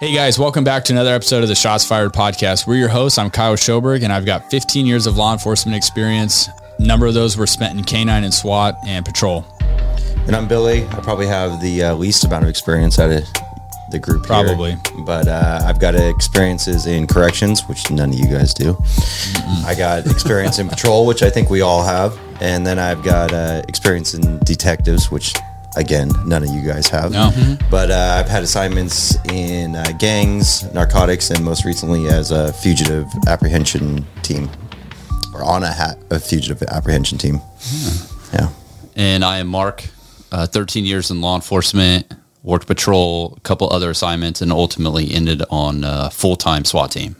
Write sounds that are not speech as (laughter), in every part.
Hey guys, welcome back to another episode of the Shots Fired podcast. We're your hosts. I'm Kyle Schoberg, and I've got 15 years of law enforcement experience. A number of those were spent in K9 and SWAT and patrol. And I'm Billy. I probably have the uh, least amount of experience out of the group. here. Probably. but uh, I've got experiences in corrections, which none of you guys do. I got experience in patrol, which I think we all have, and then I've got uh, experience in detectives, which again none of you guys have. No. But uh, I've had assignments in uh, gangs, narcotics, and most recently as a fugitive apprehension team, or on a, ha- a fugitive apprehension team. Yeah. and I am Mark. Uh, 13 years in law enforcement, worked patrol, a couple other assignments, and ultimately ended on a full time SWAT team.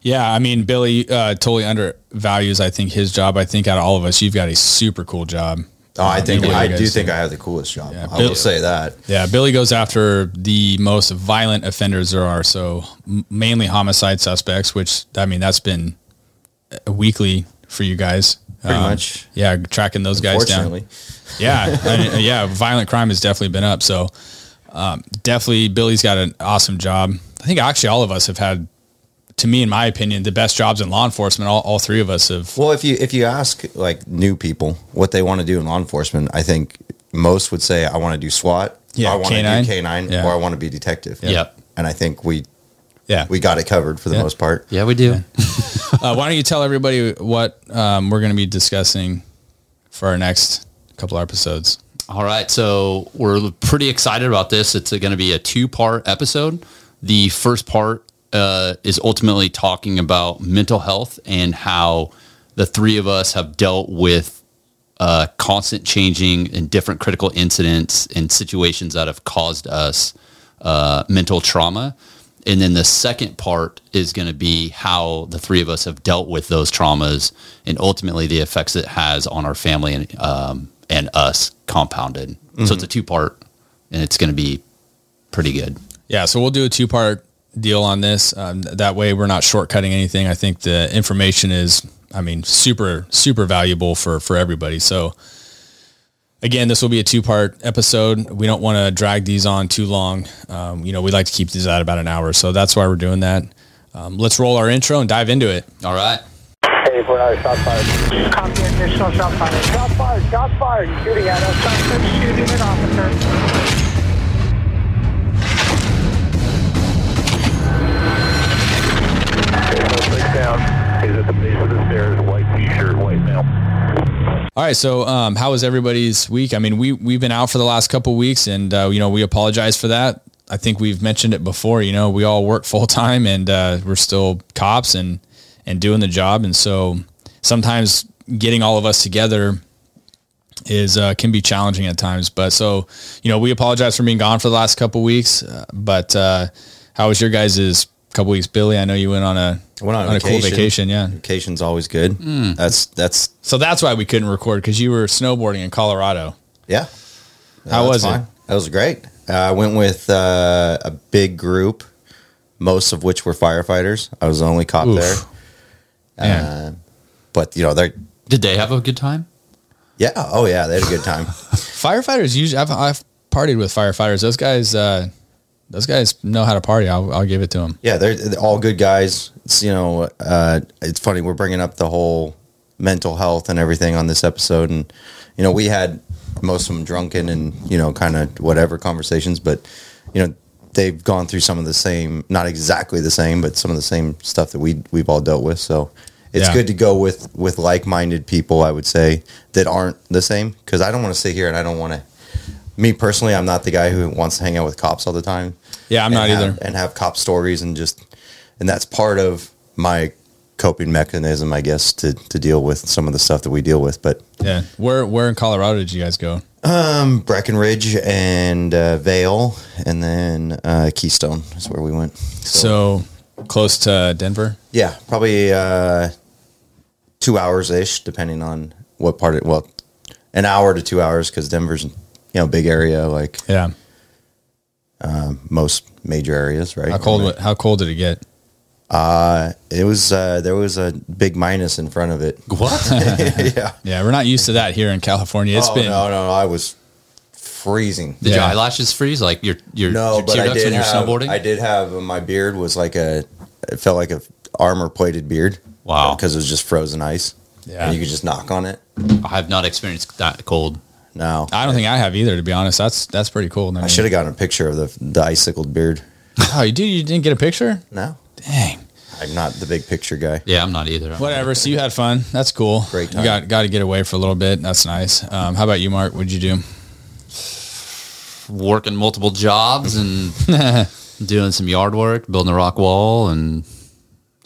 Yeah, I mean, Billy uh, totally undervalues, I think, his job. I think out of all of us, you've got a super cool job. Oh, I think Maybe I do think I have the coolest job. Yeah, I Bill- will say that. Yeah, Billy goes after the most violent offenders there are. So mainly homicide suspects, which I mean that's been uh, weekly for you guys. Pretty Um, much. Yeah, tracking those guys down. (laughs) Yeah, I yeah, violent crime has definitely been up. So um, definitely, Billy's got an awesome job. I think actually all of us have had, to me, in my opinion, the best jobs in law enforcement. All, all three of us have. well, if you if you ask like new people what they want to do in law enforcement, I think most would say I want to do SWAT. Yeah, I want to do K nine, Yeah. or I want to be detective. Yep. and I think we Yeah. we got it covered for the Yeah. most part. Yeah, we do. (laughs) Uh, why don't you tell everybody what um, we're going to be discussing for our next couple episodes? All right. So we're pretty excited about this. It's going to be a two part episode. The first part uh, is ultimately talking about mental health and how the three of us have dealt with uh, constant changing and different critical incidents and situations that have caused us uh, mental trauma. And then the second part is going to be how the three of us have dealt with those traumas and ultimately the effects it has on our family and, um, and us compounded. So it's a two part and it's going to be pretty good. Yeah, so we'll do a two part deal on this. Um, that way, we're not shortcutting anything. I think the information is, I mean, super super valuable for for everybody. So, again, this will be a two part episode. We don't want to drag these on too long. Um, you know, we like to keep these at about an hour, so that's why we're doing that. Um, let's roll our intro and dive into it. All right. Hey, four hours, shot fired. Copy additional shot fired. Shot fired, shot fired. Shooting at us. Shooting an officer. At the base of the stairs. White t-shirt, white male. All right, so um, how was everybody's week? I mean, we we've been out for the last couple weeks, and uh, you know we apologize for that. I think we've mentioned it before. You know, we all work full time, and uh, we're still cops and and doing the job, and so sometimes getting all of us together is uh, can be challenging at times. But so you know, we apologize for being gone for the last couple weeks. Uh, but uh, how was your guys' couple weeks, Billy? I know you went on a Went on a a cool vacation. vacation, yeah. Vacation's always good. Hmm. That's that's So that's why we couldn't record because you were snowboarding in Colorado. yeah. How that's was it? That was great. Uh, I went with uh, a big group, most of which were firefighters. I was the only cop Oof. there. Man. Uh, but you know they're Did they have a good time? yeah oh yeah they had a good time. (laughs) Firefighters usually I've, I've partied with firefighters. Those guys, uh, those guys know how to party. I'll, I'll give it to them. Yeah, they're, they're all good guys. It's, you know, uh, it's funny we're bringing up the whole mental health and everything on this episode, and you know, we had most of them drunken and you know, kind of whatever conversations, but you know, they've gone through some of the same, not exactly the same, but some of the same stuff that we we've all dealt with. So it's Yeah. good to go with with like minded people. I would say that aren't the same because I don't want to sit here and I don't want to. Me personally, I'm not the guy who wants to hang out with cops all the time Yeah, I'm not have- either. and have cop stories and just and that's part of my coping mechanism i guess to to deal with some of the stuff that we deal with but Yeah. Where where in Colorado did you guys go? um breckenridge and uh, Vail and then uh, keystone is where we went So close to Denver. yeah probably uh two hours ish depending on what part it well an hour to two hours because denver's you know big area like Yeah. most major areas right How cold? How cold did it get? uh it was uh there was a big minus in front of it (laughs) What? (laughs) yeah Yeah, we're not used to that here in California. It's oh, been no, no, no. I was freezing. Did your eyelashes freeze? Like your your, No, your but tear I ducts did when you're have. snowboarding? I did have my beard was like a. It felt like a armor plated beard. Wow. Because it was just frozen ice. Yeah. And you could just knock on it. I have not experienced that cold. No. I don't think I have either, to be honest. That's that's pretty cool. I should have gotten a picture of the the icicled beard. (laughs) Oh, you did? You didn't get a picture? No. Dang. I'm not the big picture guy. Yeah, I'm not either. Whatever. So you had fun. That's cool. Great You time. got got to get away for a little bit. That's nice. Um, how about you, Mark? What'd you do? Working multiple jobs and (laughs) doing some yard work, building a rock wall and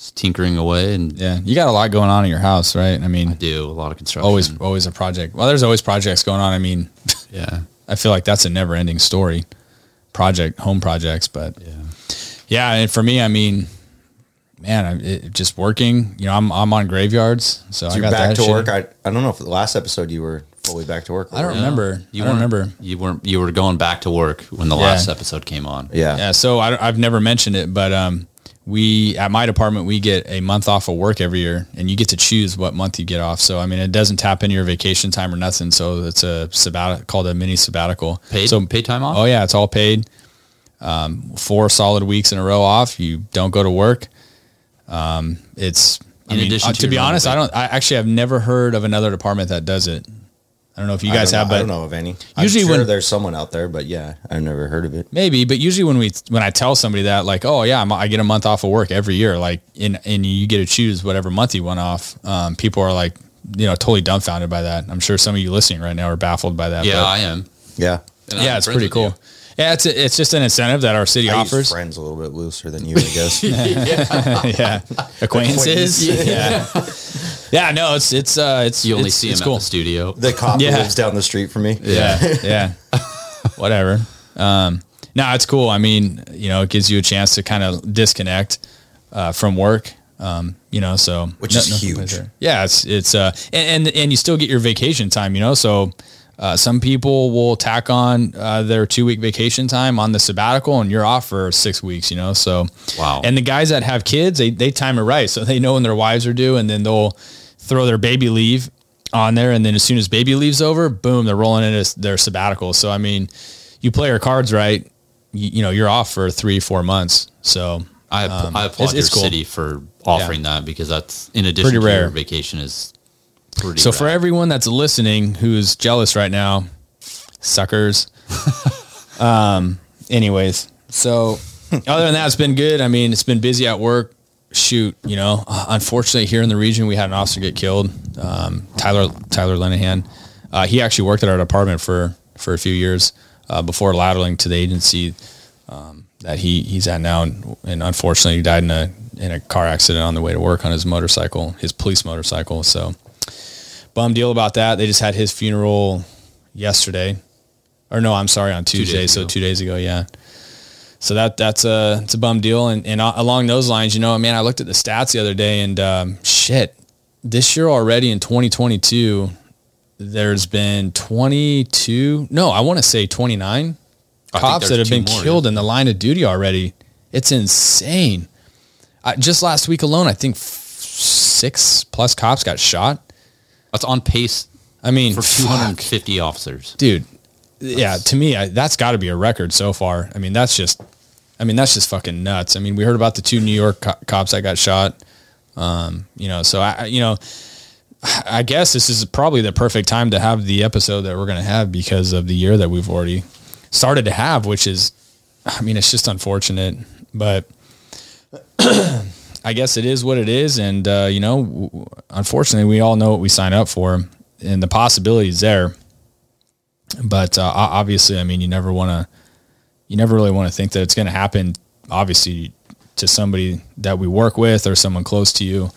just tinkering away and Yeah, you got a lot going on in your house, right? I mean, I do a lot of construction. always always a project. Well, there's always projects going on. I mean, (laughs) Yeah. I feel like that's a never ending story. Project, home projects, but Yeah. yeah. And for me, I mean, man, it, just working. You know, I'm I'm on graveyards, so, So I you're got back that to shit. work. I, I don't know if the last episode you were fully back to work. I don't Yeah. remember. You I don't weren't- remember. You weren't. You were going back to work when the Yeah. last episode came on. Yeah. Yeah, so I, have never mentioned it, but um, we at my department we get a month off of work every year, and you get to choose what month you get off. So I mean, it doesn't tap into your vacation time or nothing. So it's a sabbat called a mini sabbatical. Paid. So paid time off. oh yeah, it's all paid. Um, four solid weeks in a row off. You don't go to work. Um, it's I In mean, addition uh, to to be honest, I don't. I actually have never heard of another department that does it. I don't know if you guys have, know, I don't know of any. Usually I'm sure when- there's someone out there, but yeah, I've never heard of it. Maybe, but usually when we when I tell somebody that, like, oh yeah, I'm, I get a month off of work every year, like, in and you get to choose whatever month you want off. Um, people are like, you know, totally dumbfounded by that. I'm sure some of you listening right now are baffled by that. Yeah, but I am. Yeah. And I'm yeah, it's pretty cool. you. Yeah, it's a, it's just an incentive that our city I use offers. friends a little bit looser than you, I guess. (laughs) yeah, acquaintances. yeah, yeah. No, it's it's uh, it's You only it's, see it's him cool. at the studio. the cop Yeah. lives down the street from me. yeah, yeah. (laughs) Whatever. Um, no, it's cool. I mean, you know, it gives you a chance to kind of disconnect uh, from work. Um, you know, so Which is nothing huge. there. Yeah, it's it's uh, and, and and you still get your vacation time. You know, so uh, some people will tack on uh, their two week vacation time on the sabbatical, and you're off for six weeks. You know, so Wow. And the guys that have kids, they they time it right, so they know when their wives are due, and then they'll throw their baby leave on there, and then as soon as baby leave's over, boom, they're rolling into their sabbatical. So I mean, you play your cards right, you, you know, you're off for three, four months. So I, um, I applaud it's- it's your cool. city for offering that because that's in addition Pretty to rare. your vacation is pretty. So for everyone that's listening who's jealous right now, suckers. (laughs) um. Anyways, so other than that, it's been good. I mean, it's been busy at work. Shoot, you know, uh, unfortunately here in the region, we had an officer get killed. Um, Tyler Tyler Lenehan. Uh, he actually worked at our department for for a few years uh, before lateraling to the agency um, that he he's at now, and, and unfortunately, he died in a in a car accident on the way to work on his motorcycle, his police motorcycle. So bum deal about that. They just had his funeral yesterday, or no, I'm sorry, on Tuesday. days So two days ago, yeah. So that that's a it's a bum deal, and and along those lines, you know, man, I looked at the stats the other day, and um, shit, this year already in 2022, there's been 22, no, I want to say 29 cops that have been more, killed yeah. in the line of duty already. It's insane. I, just last week alone, I think f- six plus cops got shot. That's on pace I mean, for fuck, 250 officers. dude. Yeah, to me, I, that's got to be a record so far. I mean, that's just, I mean, that's just fucking nuts. I mean, we heard about the two New York co- cops that got shot. Um, you know, so I, I- you know, I guess this is probably the perfect time to have the episode that we're going to have because of the year that we've already started to have, which is, I mean, it's just unfortunate, but (clears throat) I guess it is what it is. And, uh, you know, unfortunately, we all know what we sign up for and the possibility is there. But uh, obviously, I mean, you never want to, you never really want to think that it's going to happen, obviously, to somebody that we work with or someone close to you.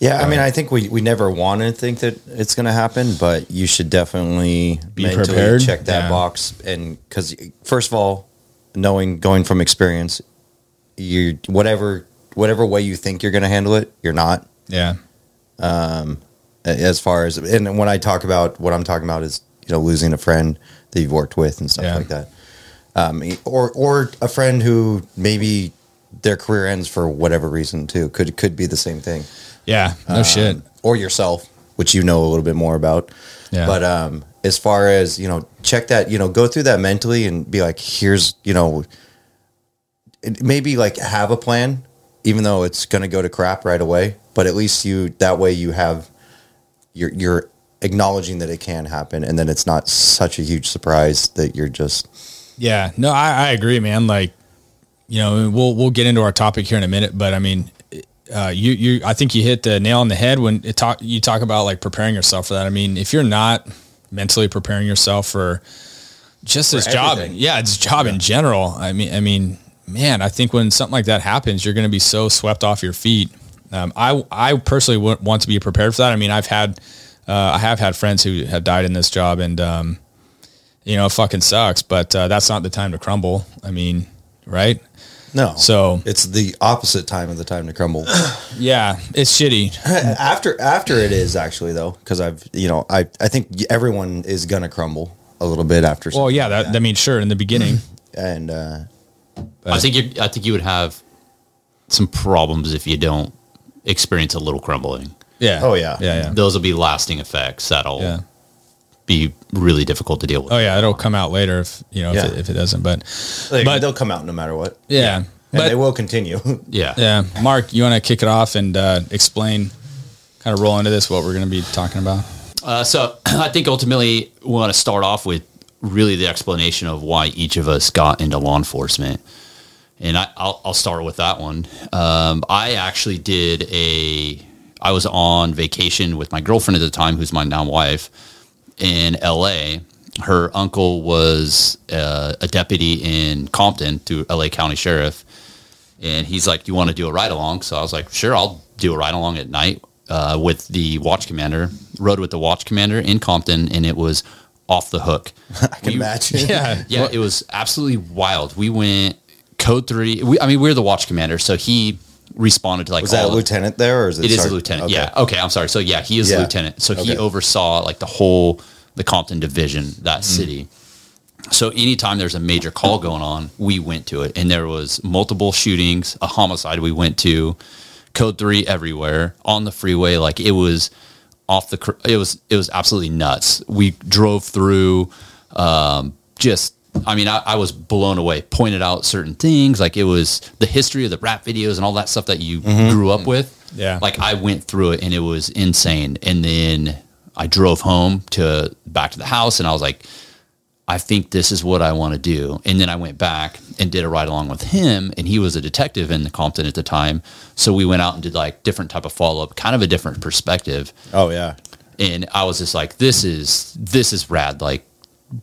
Yeah, I mean, I think we, we never want to think that it's going to happen, but you should definitely Be prepared. check that Yeah. box. And because, first of all, knowing going from experience, you whatever whatever way you think you're going to handle it, you're not. Yeah. Um, As far as and when I talk about what I'm talking about is you know losing a friend that you've worked with and stuff Yeah. like that, um, or or a friend who maybe their career ends for whatever reason too. Could could be the same thing. Yeah. No Um, shit. or yourself, which you know a little bit more about. Yeah. But um, as far as you know, check that you know, go through that mentally and be like, here's you know, maybe like have a plan, even though it's going to go to crap right away. But at least you that way you have you're you're acknowledging that it can happen, and then it's not such a huge surprise that you're just Yeah, no, I, I agree, man. Like, you know, we'll we'll get into our topic here in a minute, but I mean, uh, you you I think you hit the nail on the head when it talk you talk about like preparing yourself for that. I mean, if you're not mentally preparing yourself for just this job, yeah, it's job in general. I mean, I mean, man, I think when something like that happens, you're going to be so swept off your feet. Um, I I personally w- want to be prepared for that. I mean, I've had uh, I have had friends who have died in this job, and um, you know, it fucking sucks. But uh, that's not the time to crumble. I mean, right? no. So it's the opposite time of the time to crumble. (sighs) yeah, it's shitty. (laughs) after after it is actually though, because I've you know I I think everyone is gonna crumble a little bit after. Well, something yeah, like that, I mean, sure, in the beginning, (clears throat) and uh, I think you, I think you would have some problems if you don't experience a little crumbling. yeah. Oh, yeah. yeah, yeah, Those will be lasting effects that'll yeah. be really difficult to deal with. Oh yeah, it'll come out later if you know Yeah. if, it, if it doesn't. But like, But- they'll come out no matter what. yeah, and but they will continue. (laughs) Yeah. yeah, Mark, you want to kick it off and uh, explain, kind of roll into this what we're going to be talking about? Uh, so (clears throat) I think ultimately we want to start off with really the explanation of why each of us got into law enforcement. And I, I'll, I'll start with that one. Um, I actually did a, I was on vacation with my girlfriend at the time, who's my now wife, in LA. Her uncle was uh, a deputy in Compton through LA County Sheriff. And he's like, You want to do a ride along? So I was like, Sure, I'll do a ride along at night uh, with the watch commander. Rode with the watch commander in Compton, and it was off the hook. (laughs) I can imagine. (laughs) Yeah, Yeah, it was absolutely wild. We went code three. We, I mean, we are the watch commander, so he responded to like Was that a all lieutenant there, or is it? it is a lieutenant. Okay. Yeah. Okay. I'm sorry. So yeah, he is a Yeah. lieutenant. So he oversaw like the whole the Compton division, that Mm-hmm. city. So anytime there's a major call going on, we went to it, and there was multiple shootings, a homicide we went to, code three everywhere on the freeway. Like it was off the. It was it was absolutely nuts. We drove through, um, just. I mean, I, I was blown away. Pointed out certain things, like it was the history of the rap videos and all that stuff that you grew up with. Yeah. Like I went through it and it was insane. And then I drove home to back to the house and I was like, I think this is what I want to do. And then I went back and did a ride along with him and he was a detective in the Compton at the time. So we went out and did like different type of follow up, kind of a different perspective. Oh yeah. And I was just like, this is this is rad. Like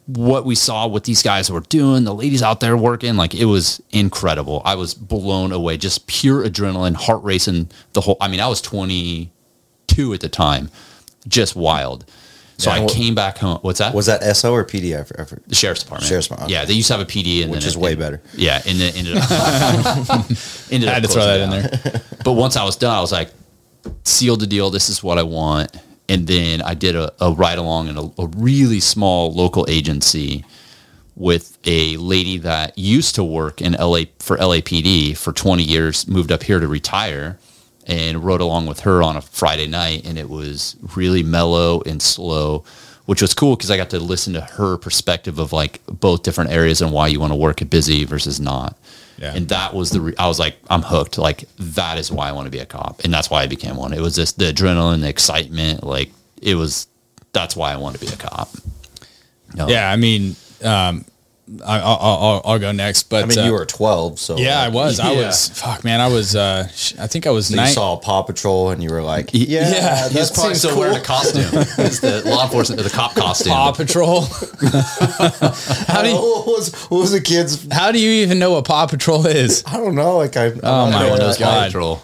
what we saw, what these guys were doing, the ladies out there working, like it was incredible. I was blown away, just pure adrenaline, heart racing the whole. I mean, I was 22 at the time, just wild. So Yeah. I came back home. What's that? Was that SO or PD? I for- the sheriff's department? Sheriff's department, Yeah, they used to have a PD, and Which then is it- way it- better. Yeah, and then ended up. (laughs) (laughs) ended I had to throw that closing in there. But once I was done, I was like, sealed the deal. This is what I want. And then I did a, a ride along in a, a really small local agency with a lady that used to work in LA for LAPD for 20 years, moved up here to retire and rode along with her on a Friday night. And it was really mellow and slow, which was cool because I got to listen to her perspective of like both different areas and why you want to work at busy versus not. Yeah. And that was the, re- I was like, I'm hooked. Like, that is why I want to be a cop. And that's why I became one. It was just the adrenaline, the excitement. Like, it was, that's why I want to be a cop. No. Yeah, I mean, um, I, I'll, I'll, I'll go next. But I mean, uh, you were 12, so yeah, I was. I was. Fuck, man, I was. Uh, sh- I think I was So you nine. saw Paw Patrol and you were like, yeah, yeah, that He was probably seems still cool. wearing a costume. (laughs) It's the law enforcement, the cop costume. Paw Patrol. (laughs) how do you, what was what was the kids? how do you even know what Paw Patrol is? I don't know. Like I, Oh my No one God. Paw Patrol.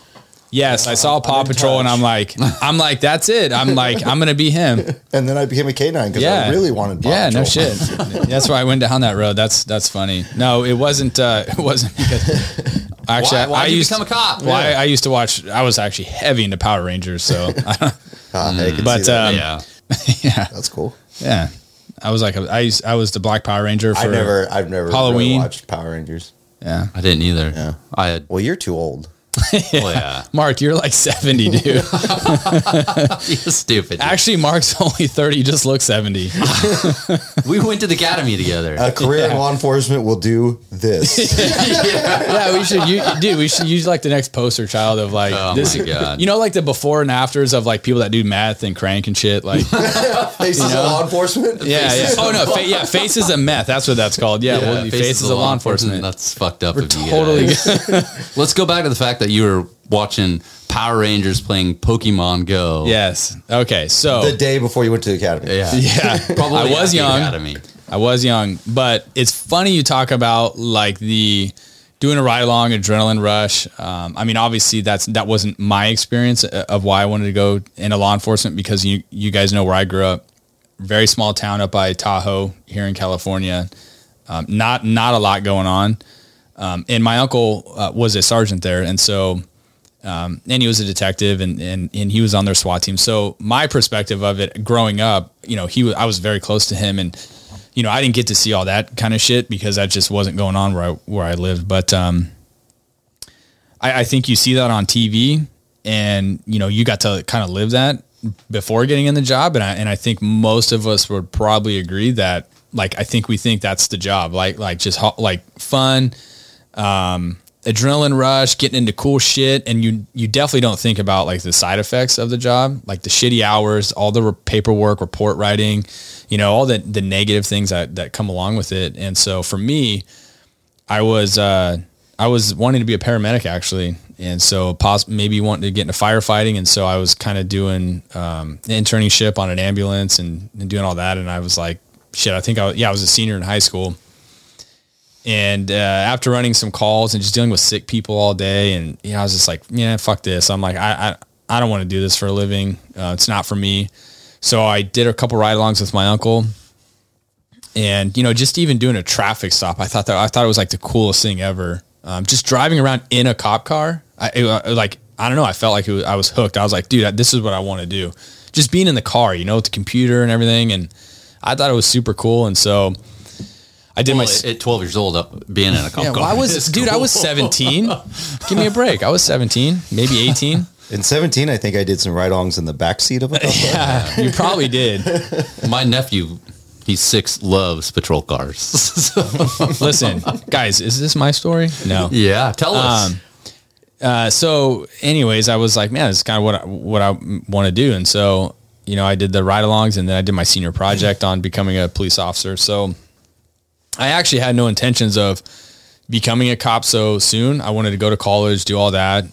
Yes, I saw Paw in Patrol, and. I'm like, I'm like, that's it. I'm like, I'm gonna be him. (laughs) And then I became a canine because Yeah, I really wanted. Paw yeah, no shit. (laughs) That's why I went down that road. That's that's funny. No, it wasn't. Uh, (laughs) it wasn't because actually Why, I, why I did you used become a cop? Well, I, I used to watch. I was actually heavy into Power Rangers, so Ah, I can But, see that. um, yeah. yeah, that's cool. yeah. I was like, a, I used, I was the Black Power Ranger for I never, I've never Halloween. really watched Power Rangers. Yeah, I didn't either. Yeah. I had Well, you're too old. (laughs) Oh yeah, Mark, you're like 70, dude. (laughs) (laughs) you're stupid. Actually, Mark's only 30. You just look 70. we went to the academy together. A career in law enforcement will do this. yeah, we should, you, dude. We should use like the next poster child of like Oh this. my God. You know, like the before and afters of like people that do meth and crank and shit. Like, Faces of law enforcement. yeah, yeah. Oh no, fa- yeah. Faces of meth. That's what that's called. Yeah, well, faces, of law enforcement. That's fucked up. of you totally guys. Let's go back to the fact that you were watching Power Rangers playing Pokemon Go. yes. Okay. So The day before you went to the academy. yeah, (laughs) yeah, Probably I was young. Academy. I was young, but it's funny you talk about like the doing a ride along adrenaline rush. Um, I mean, obviously that's that wasn't my experience uh, of why I wanted to go into law enforcement because you you guys know where I grew up, very small town up by Tahoe here in California. Um, not not a lot going on, um, and my uncle uh, was a sergeant there, and so. Um, and he was a detective and, and, and he was on their SWAT team. So my perspective of it growing up, you know, he was, I was very close to him and, you know, I didn't get to see all that kind of shit because that just wasn't going on where I, where I lived. But, um, I, I think you see that on TV and, you know, you got to kind of live that before getting in the job. And I, and I think most of us would probably agree that, like, I think we think that's the job, like, like just ho- like fun, um, adrenaline rush, getting into cool shit, and you you definitely don't think about like the side effects of the job, like the shitty hours, all the re- paperwork, report writing, you know, all the the negative things that that come along with it. And so for me, I was uh, I was wanting to be a paramedic actually, and so poss- maybe wanting to get into firefighting, and so I was kind of doing um, an internship on an ambulance and, and doing all that, and I was like, shit, I think I was, yeah I was a senior in high school. And uh, after running some calls and just dealing with sick people all day, and you know, I was just like, yeah, fuck this. I'm like, I I, I don't want to do this for a living. Uh, it's not for me. So I did a couple ride-alongs with my uncle, and you know, just even doing a traffic stop, I thought that I thought it was like the coolest thing ever. Um, just driving around in a cop car, I it, uh, like I don't know, I felt like was, I was hooked. I was like, dude, this is what I want to do. Just being in the car, you know, with the computer and everything, and I thought it was super cool. And so I did Well, my at 12 years old, uh, being in a cop yeah, car well, I was, is dude, I was 17. (laughs) Give me a break. I was 17, maybe 18. In 17, I think I did some ride-alongs in the back seat of a car. Yeah, (laughs) you probably did. (laughs) My nephew, he's six, loves patrol cars. So- Listen, guys, is this my story? No. yeah, tell us. Um, Uh, so, anyways, I was like, man, this is kind of what I, what I want to do, and so you know, I did the ride-alongs, and then I did my senior project on becoming a police officer. So, I actually had no intentions of becoming a cop so soon. I wanted to go to college, do all that,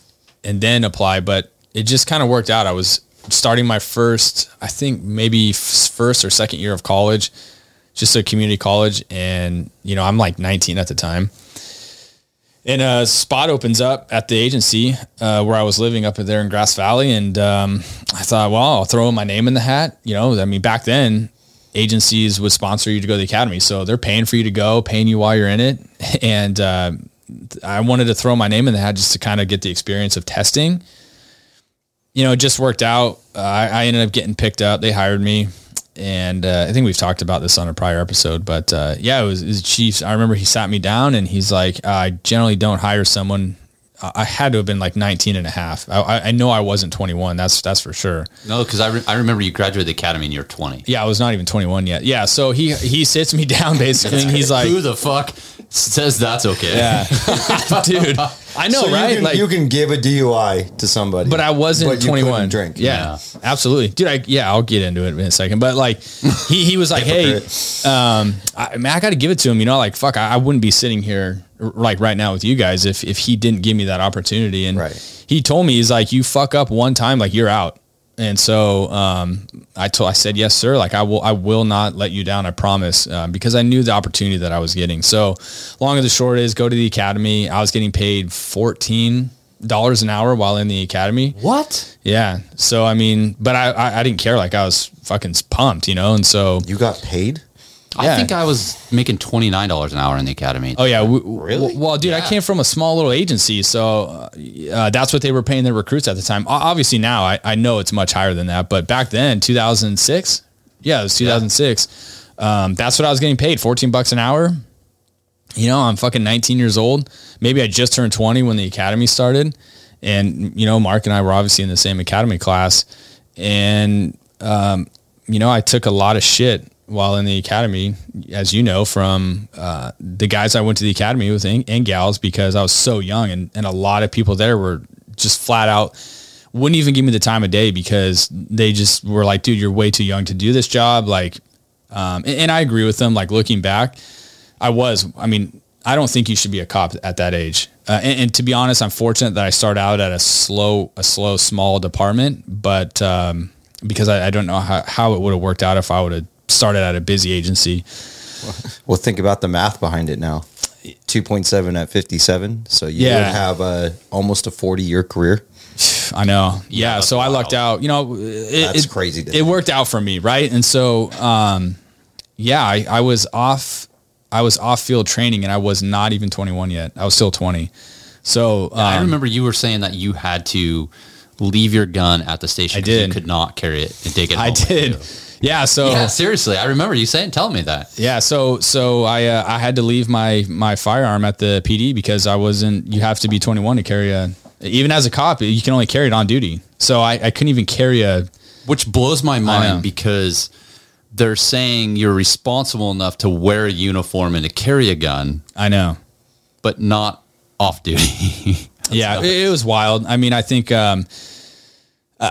and then apply. But it just kind of worked out. I was starting my first, I think maybe first or second year of college, just a community college, and you know, I'm like 19 at the time and a spot opens up at the agency uh, where I was living up there in Grass Valley, and um, I thought, well, I'll throw my name in the hat. You know, I mean, back then, agencies would sponsor you to go to the academy, so they're paying for you to go, paying you while you're in it, (laughs) and uh, I wanted to throw my name in the hat just to kind of get the experience of testing. You know, it just worked out. Uh, I, ended up getting picked up. They hired me and uh, I think we've talked about this on a prior episode, but uh, yeah, it was, it was Chiefs. I remember he sat me down and he's like, I generally don't hire someone. I I had to have been like 19 and a half. I- I, I know I wasn't 21. That's, that's for sure. no, because I, re- I remember you graduated the academy and you're 20. Yeah. I was not even 21 yet. Yeah. So he, he sits me (laughs) down basically and he's like, Who the fuck says that's okay? yeah, (laughs) dude, I know, So right? You can, like, you can give a DUI to somebody, but I wasn't but 21. couldn't drink. Yeah, absolutely, dude. I, yeah, I'll get into it in a second. But like, he he was like, (laughs) hey, um, I, man, I got to give it to him. You know, like, fuck, I, I wouldn't be sitting here r- like right now with you guys if if he didn't give me that opportunity. And Right. he told me he's like, you fuck up one time, like you're out. And so um, I told I said yes, sir. Like I will I will not let you down. I promise um, because I knew the opportunity that I was getting. So long as the short is go to the academy. I was getting paid fourteen dollars an hour while in the academy. What? Yeah. So I mean, but I, I I didn't care. Like I was fucking pumped, you know. And so You got paid? Yeah. I think I was making $29 an hour in the academy. oh yeah, we, Really? Well, dude, I came from a small little agency, so uh, uh, that's what they were paying their recruits at the time. O- Obviously now I, I know it's much higher than that, but back then, 2006, yeah, it was 2006. Um, that's what I was getting paid, 14 bucks an hour. You know, I'm fucking 19 years old. Maybe I just turned 20 when the academy started. and you know, Mark and I were obviously in the same academy class, and um, you know, I took a lot of shit while in the academy, as you know, from uh, the guys I went to the academy with and, and gals because I was so young, and and a lot of people there were just flat out wouldn't even give me the time of day because they just were like, dude, you're way too young to do this job. Like, um, and, and I agree with them. Like looking back, I was, I mean, I don't think you should be a cop at that age. Uh, and, and to be honest, I'm fortunate that I started out at a slow, a slow, small department, but, um, because I, I don't know how, how it would have worked out if I would have started at a busy agency. Well, think about the math behind it now. 2.7 at 57. So you Yeah. would have a, almost a 40 year career. (sighs) I know. Yeah. that's so I lucked out. You know, it, That's it- crazy to It think. worked out for me, right? And so, um, yeah, I, I was off. I was off field training, and I was not even 21 yet. I was still 20. So um, I remember you were saying that you had to leave your gun at the station. I 'cause You did. could not carry it and take it. I home with did. Yeah. So Yeah, seriously, I remember you saying, telling me that. Yeah, so so I uh, I had to leave my my firearm at the PD because I wasn't. You have to be 21 to carry a. Even as a cop, you can only carry it on duty. So I, I couldn't even carry a. which blows my mind because they're saying you're responsible enough to wear a uniform and to carry a gun, I know. but not off duty. (laughs) yeah, it, it was wild. I mean, I think um,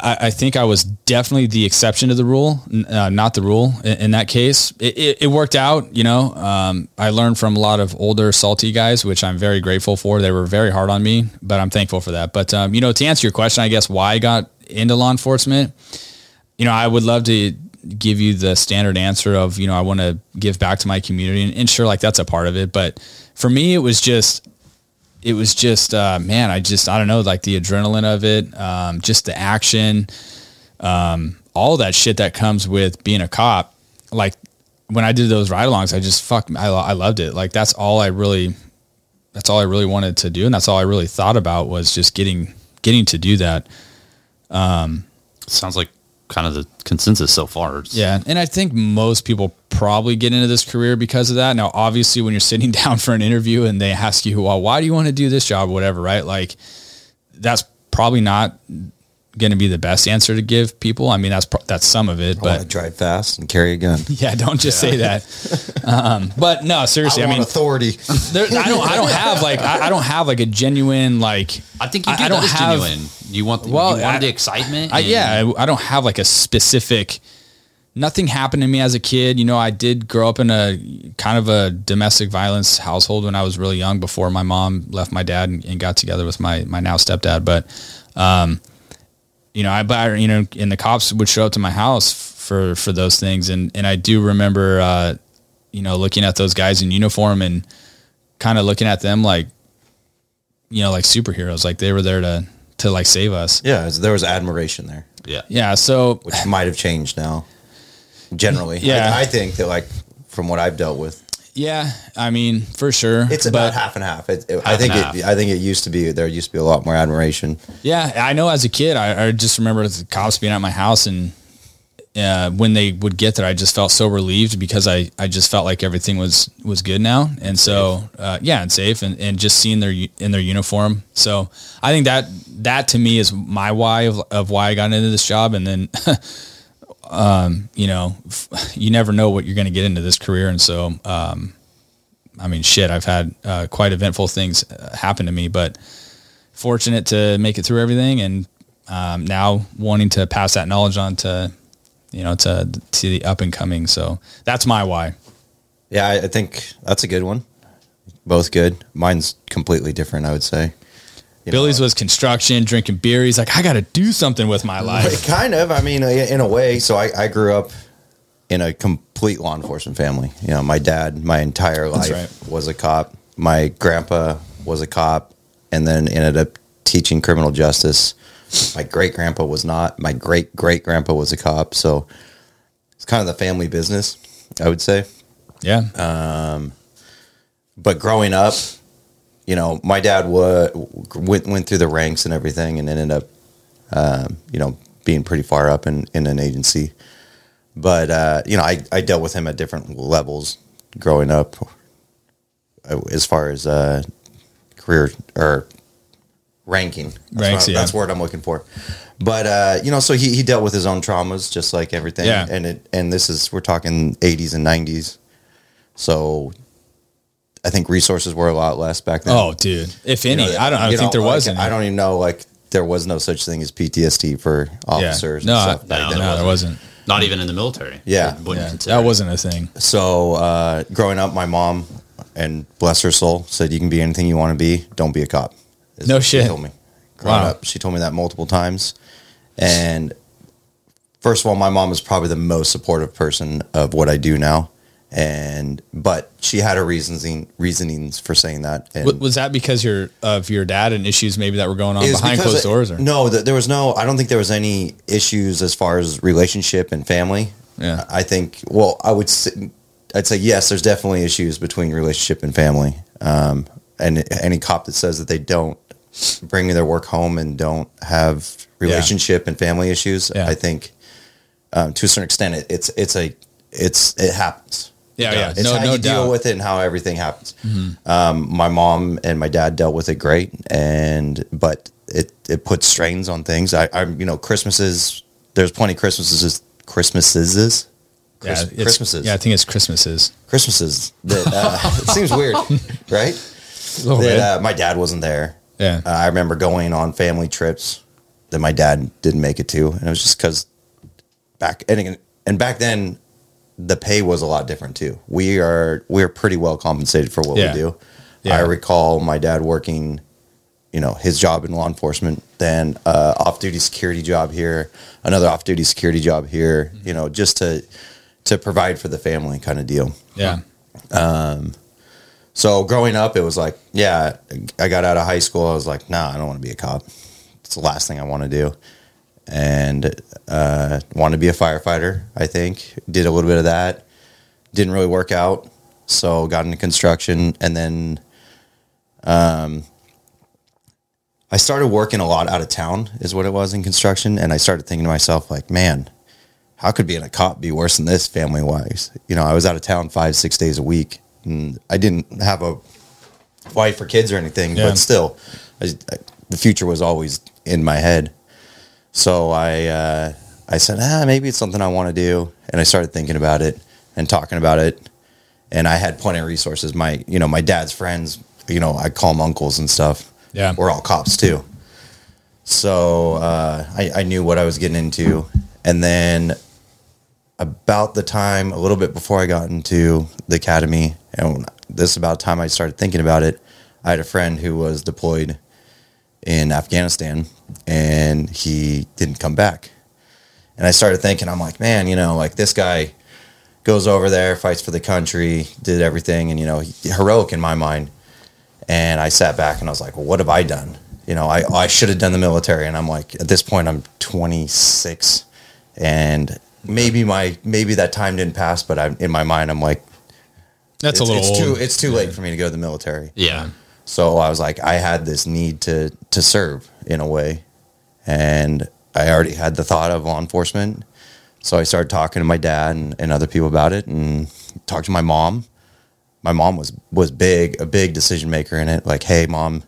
I, I think I was definitely the exception to the rule, uh, not the rule in, in that case. It, it, it worked out, you know. Um, I learned from a lot of older salty guys, which I'm very grateful for. They were very hard on me, but I'm thankful for that. But um, you know, to answer your question, I guess why I got into law enforcement, you know, I would love to give you the standard answer of, you know, I want to give back to my community and, and sure, like that's a part of it. But for me, it was just, it was just, uh, man, I just, I don't know, like the adrenaline of it, um, just the action, um, all that shit that comes with being a cop. Like when I did those ride alongs, I just fuck, I, I loved it. Like that's all I really, that's all I really wanted to do. And that's all I really thought about was just getting, getting to do that. Sounds like kind of the consensus so far. Yeah, and I think most people probably get into this career because of that. Now, obviously, when you're sitting (laughs) down for an interview and they ask you, "Well, why do you want to do this job?" Whatever, right? Like, that's probably not going to be the best answer to give people. I mean, that's that's some of it, I but drive fast and carry a gun. (laughs) yeah, don't just say that. Um, but no, seriously, I, want mean, authority. there, I don't, I don't have like, I, I don't have like a genuine like. I think you I- do I, don't have- genuine. You want the, Well, you want I- the excitement. I, and- yeah, I, I don't have like a specific. Nothing happened to me as a kid. You know, I did grow up in a kind of a domestic violence household when I was really young. Before my mom left my dad and, and got together with my my now stepdad. But, um, you know, I but you know, and the cops would show up to my house for for those things, and and I do remember, uh, you know, looking at those guys in uniform and kind of looking at them like, you know, like superheroes, like they were there to to like save us. Yeah, there was admiration there, yeah. Yeah. So which might have changed now. Generally, Yeah. I, I think that like from what I've dealt with, Yeah, I mean, for sure. it's about half and half. It, it- I think it, half. I think it used to be there used to be a lot more admiration. yeah, I know as a kid, I, I just remember the cops being at my house and uh, when they would get there, I just felt so relieved because I, I just felt like everything was, was good now. And so, uh, yeah, and safe and, and just seeing their, in their uniform. So I think that, that to me is my why of, of why I got into this job. And then, (laughs) um, you know, (laughs) you never know what you're going to get into this career. And so, um, I mean, shit, I've had uh, quite eventful things uh, happen to me, but fortunate to make it through everything, and um, now wanting to pass that knowledge on to, you know, to to the up and coming. So that's my why. Yeah, I think that's a good one. Both good. Mine's completely different. I would say. You know, Billy's was construction, drinking beer. He's like, I got to do something with my Like, life. kind of. I mean, uh, in a way. So I, I grew up in a complete law enforcement family. You know, my dad, my entire life right. was a cop. My grandpa was a cop, and then ended up teaching criminal justice. My great grandpa was not. My great great grandpa was a cop. So it's kind of the family business, I would say. Yeah, um, But growing up, you know, my dad wa- went went through the ranks and everything, and ended up, um, you know, being pretty far up in, in an agency. But uh, you know, I, I dealt with him at different levels growing up, uh, as far as uh, career or ranking. That's, Ranks, what, yeah. that's the word I'm looking for. But uh, you know, so he, he dealt with his own traumas just like everything. Yeah. And it and this is we're talking 80s and 90s. So I think resources were a lot less back then. Oh, dude. If any, You know, I don't. I don't think know, there was like, any. I don't even know. Like there was no such thing as PTSD for Yeah. officers. No, and I- stuff back no, then. no, there wasn't. Not even in the military. Yeah. Yeah, that wasn't a thing. So uh, growing up, my mom and bless her soul said, "You can be anything you want to be. Don't be a cop." is No what she shit. told me. Growing Wow. up, she told me that multiple times. And first of all, my mom is probably the most supportive person of what I do now. And but she had her reasoning reasonings for saying that. And Was that because your of your dad and issues maybe that were going on behind closed it- doors? Or No, th- there was no. I don't think there was any issues as far as relationship and family. Yeah. I think. Well, I would. Say, I'd say yes. There's definitely issues between relationship and family. Um, and any cop that says that they don't bring their work home and don't have relationship and family issues, Yeah. I think um, to a certain extent, it, it's it's a it's it happens. Yeah, yeah. It's No- how no you deal with it and how everything happens. Um, my mom and my dad dealt with it great, and but it it puts strains on things. I, I'm you know Christmases. There's plenty of Christmases. Christmases. yeah, Christ- it's- Christmases. Yeah, I think it's Christmases. Christmases. That uh, (laughs) it seems weird, right? A little bit. That uh, my dad wasn't there. yeah. Uh, I remember going on family trips that my dad didn't make it to, and it was just because back and and back then the pay was a lot different too. We are we are pretty well compensated for what Yeah. we do. Yeah. I recall my dad working, you know, his job in law enforcement, then uh, off duty security job here, another off duty security job here. You know, just to to provide for the family kind of deal. yeah. Um. So growing up, it was like, yeah, I got out of high school. I was like, nah, I don't want to be a cop. It's the last thing I want to do. And uh, wanted to be a firefighter, I think. Did a little bit of that. Didn't really work out. So got into construction. And then um, I started working a lot out of town, is what it was in construction. And I started thinking to myself, like, man, how could being a cop be worse than this family wise? You know, I was out of town five, six days a week. And I didn't have a wife or kids or anything, Yeah. but still, I, I, the future was always in my head. So I, uh, I said, ah, maybe it's something I want to do. And I started thinking about it and talking about it. And I had plenty of resources. My, you know, my dad's friends, you know, I call them uncles and stuff. Yeah. We're all cops too. So uh, I, I knew what I was getting into. And then about the time, a little bit before I got into the academy, and this is about the time I started thinking about it, I had a friend who was deployed in Afghanistan and he didn't come back. And I started thinking, I'm like, man, you know, like this guy goes over there, fights for the country, did everything, and, you know, heroic in my mind. And I sat back and I was like, well, what have I done? You know, I, I should have done the military. And I'm like, at this point, I'm 26 and maybe my, maybe that time didn't pass, but I'm in my mind, I'm like, That's it's, a little it's old. too, it's too late for me to go to the military. Yeah. So I was like, I had this need to to serve in a way, and I already had the thought of law enforcement. So I started talking to my dad and, and other people about it, and talked to my mom. My mom was was big, a big decision maker in it. Like, hey, mom,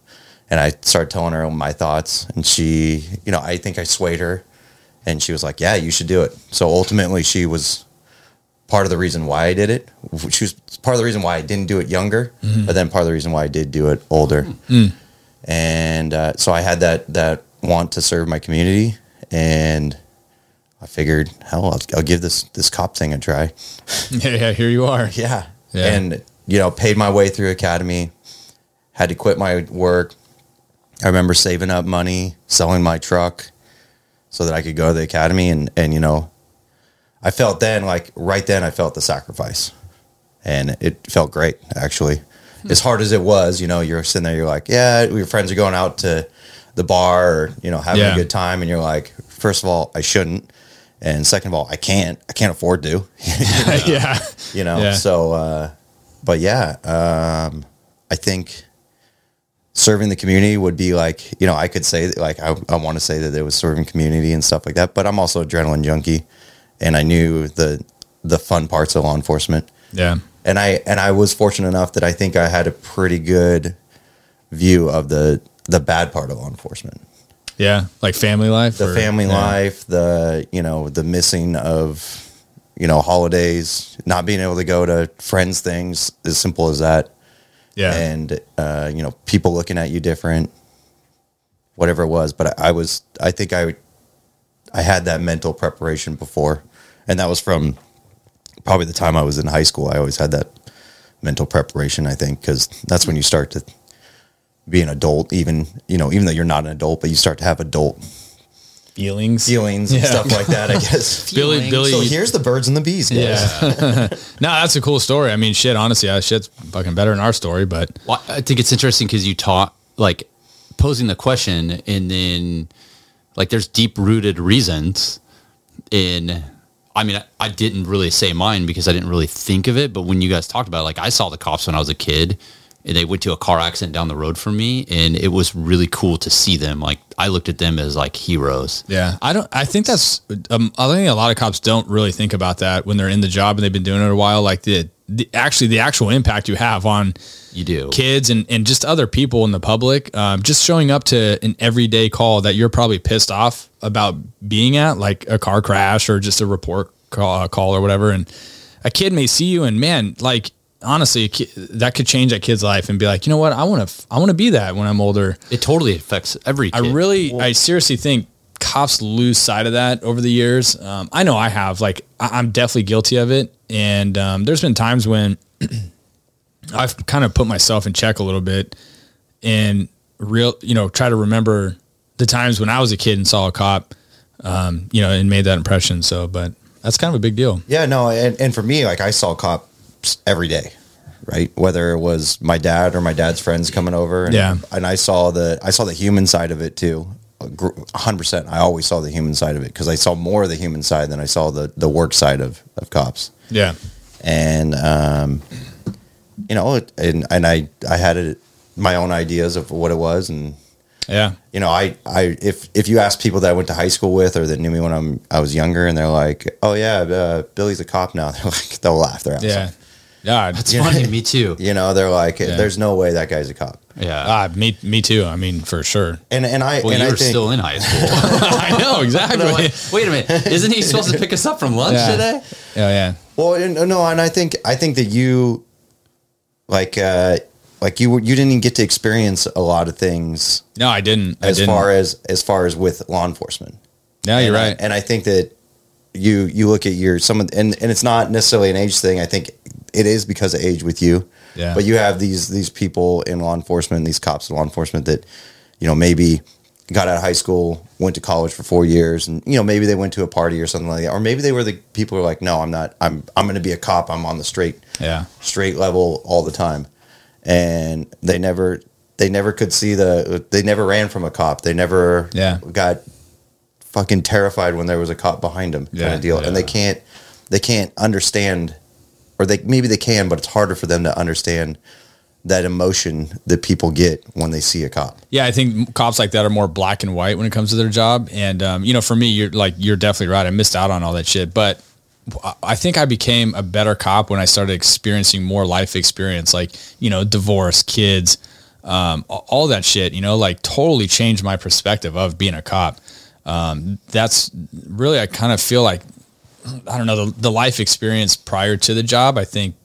and I started telling her my thoughts, and she, you know, I think I swayed her, and she was like, yeah, you should do it. So ultimately, she was part of the reason why I did it. She was part of the reason why I didn't do it younger, but then part of the reason why I did do it older. And uh, so I had that that want to serve my community, and I figured, hell, I'll, I'll give this this cop thing a try. (laughs) yeah, yeah. Here you are. (laughs) Yeah. Yeah. And, you know, paid my way through academy, had to quit my work. I remember saving up money, selling my truck so that I could go to the academy. And, and, you know, I felt then, like right then, I felt the sacrifice. And it felt great, actually. As hard as it was, you know, you're sitting there, you're like, yeah, your friends are going out to the bar or, you know, having Yeah. a good time. And you're like, first of all, I shouldn't. And second of all, I can't. I can't afford to. (laughs) (laughs) yeah. you know Yeah. so uh but yeah um i think serving the community would be like you know i could say that, like i, I want to say that it was serving community and stuff like that but i'm also adrenaline junkie and i knew the the fun parts of law enforcement Yeah. and i and i was fortunate enough that i think i had a pretty good view of the the bad part of law enforcement. Yeah, like family life. The or- family yeah. life, the you know, the missing of you know holidays, not being able to go to friends' things, as simple as that, Yeah, and uh, you know, people looking at you different, whatever it was. But I, I was, I think I, I had that mental preparation before, and that was from probably the time I was in high school. I always had that mental preparation. I think because that's when you start to be an adult, even you know, even though you're not an adult, but you start to have adult feelings. feelings and Yeah. stuff like that. I (laughs) guess. Billy, Billy. So here's the birds and the bees, guys. yeah. (laughs) no, that's a cool story. I mean, shit. Honestly, that shit's fucking better than our story. But Well, I think it's interesting because you taught like posing the question and then like there's deep rooted reasons in I mean, I, I didn't really say mine because I didn't really think of it. But when you guys talked about it, like I saw the cops when I was a kid and they went to a car accident down the road from me and it was really cool to see them. Like I looked at them as like heroes. yeah, I don't. I think that's. Um, I think a lot of cops don't really think about that when they're in the job and they've been doing it a while. Like the, the actually the actual impact you have on You do. kids and, and just other people in the public, um, just showing up to an everyday call that you're probably pissed off about being at, like a car crash or just a report call, uh, call or whatever. And a kid may see you and man, like honestly, a ki- that could change that kid's life and be like, you know what? I want to, I want to be that when I'm older. It totally affects every I kid. really, I seriously think cops lose sight of that over the years. Um, I know I have, like, I, I'm definitely guilty of it. And um, there's been times when (clears throat) I've kind of put myself in check a little bit and real, you know, try to remember the times when I was a kid and saw a cop, um, you know, and made that impression. So, but that's kind of a big deal. Yeah, no, and, and for me, like I saw cops every day, right? Whether it was my dad or my dad's friends coming over, and, Yeah. and I saw the I saw the human side of it too. hundred percent. I always saw the human side of it because I saw more of the human side than I saw the the work side of of cops. Yeah. and um, you know, it- and and I I had it, my own ideas of what it was, and Yeah. you know, I I if if you ask people that I went to high school with or that knew me when I'm I was younger, and they're like, oh yeah, uh, Billy's a cop now, (laughs) they're like they'll laugh their ass Yeah. off. Yeah. (laughs) It's Yeah. funny. Me too. (laughs) You know, they're like, there's no way that guy's a cop, Yeah. Ah, me, me too. I mean, for sure. and and I well, and you I were think, still in high school. I know exactly. Like, Wait a minute. Isn't he supposed to pick us up from lunch Yeah. today? yeah. Yeah. Well, no, and I think I think that you, like, uh, like you you didn't even get to experience a lot of things No, I didn't. I as didn't. far as as far as with law enforcement. no, you're and I- right. and I think that you you look at your some of and and it's not necessarily an age thing. I think it is because of age with you. Yeah. But you have these these people in law enforcement, these cops in law enforcement that, you know, maybe got out of high school, went to college for four years, and you know maybe they went to a party or something like that, or maybe they were the people who are like, no, I'm not. I'm I'm going to be a cop. I'm on the straight yeah. straight level all the time, and they never they never could see the they never ran from a cop. They never Yeah. got fucking terrified when there was a cop behind them kind Yeah, of deal, and they can't they can't understand, or they maybe they can, but it's harder for them to understand that emotion that people get when they see a cop. Yeah, I think cops like that are more black and white when it comes to their job. And um, you know, for me, you're like you're definitely right. I missed out on all that shit, but I think I became a better cop when I started experiencing more life experience, like you know, divorce, kids, um, all that shit. You know, like totally changed my perspective of being a cop. Um, that's really I kind of feel like I don't know the, the life experience prior to the job. I think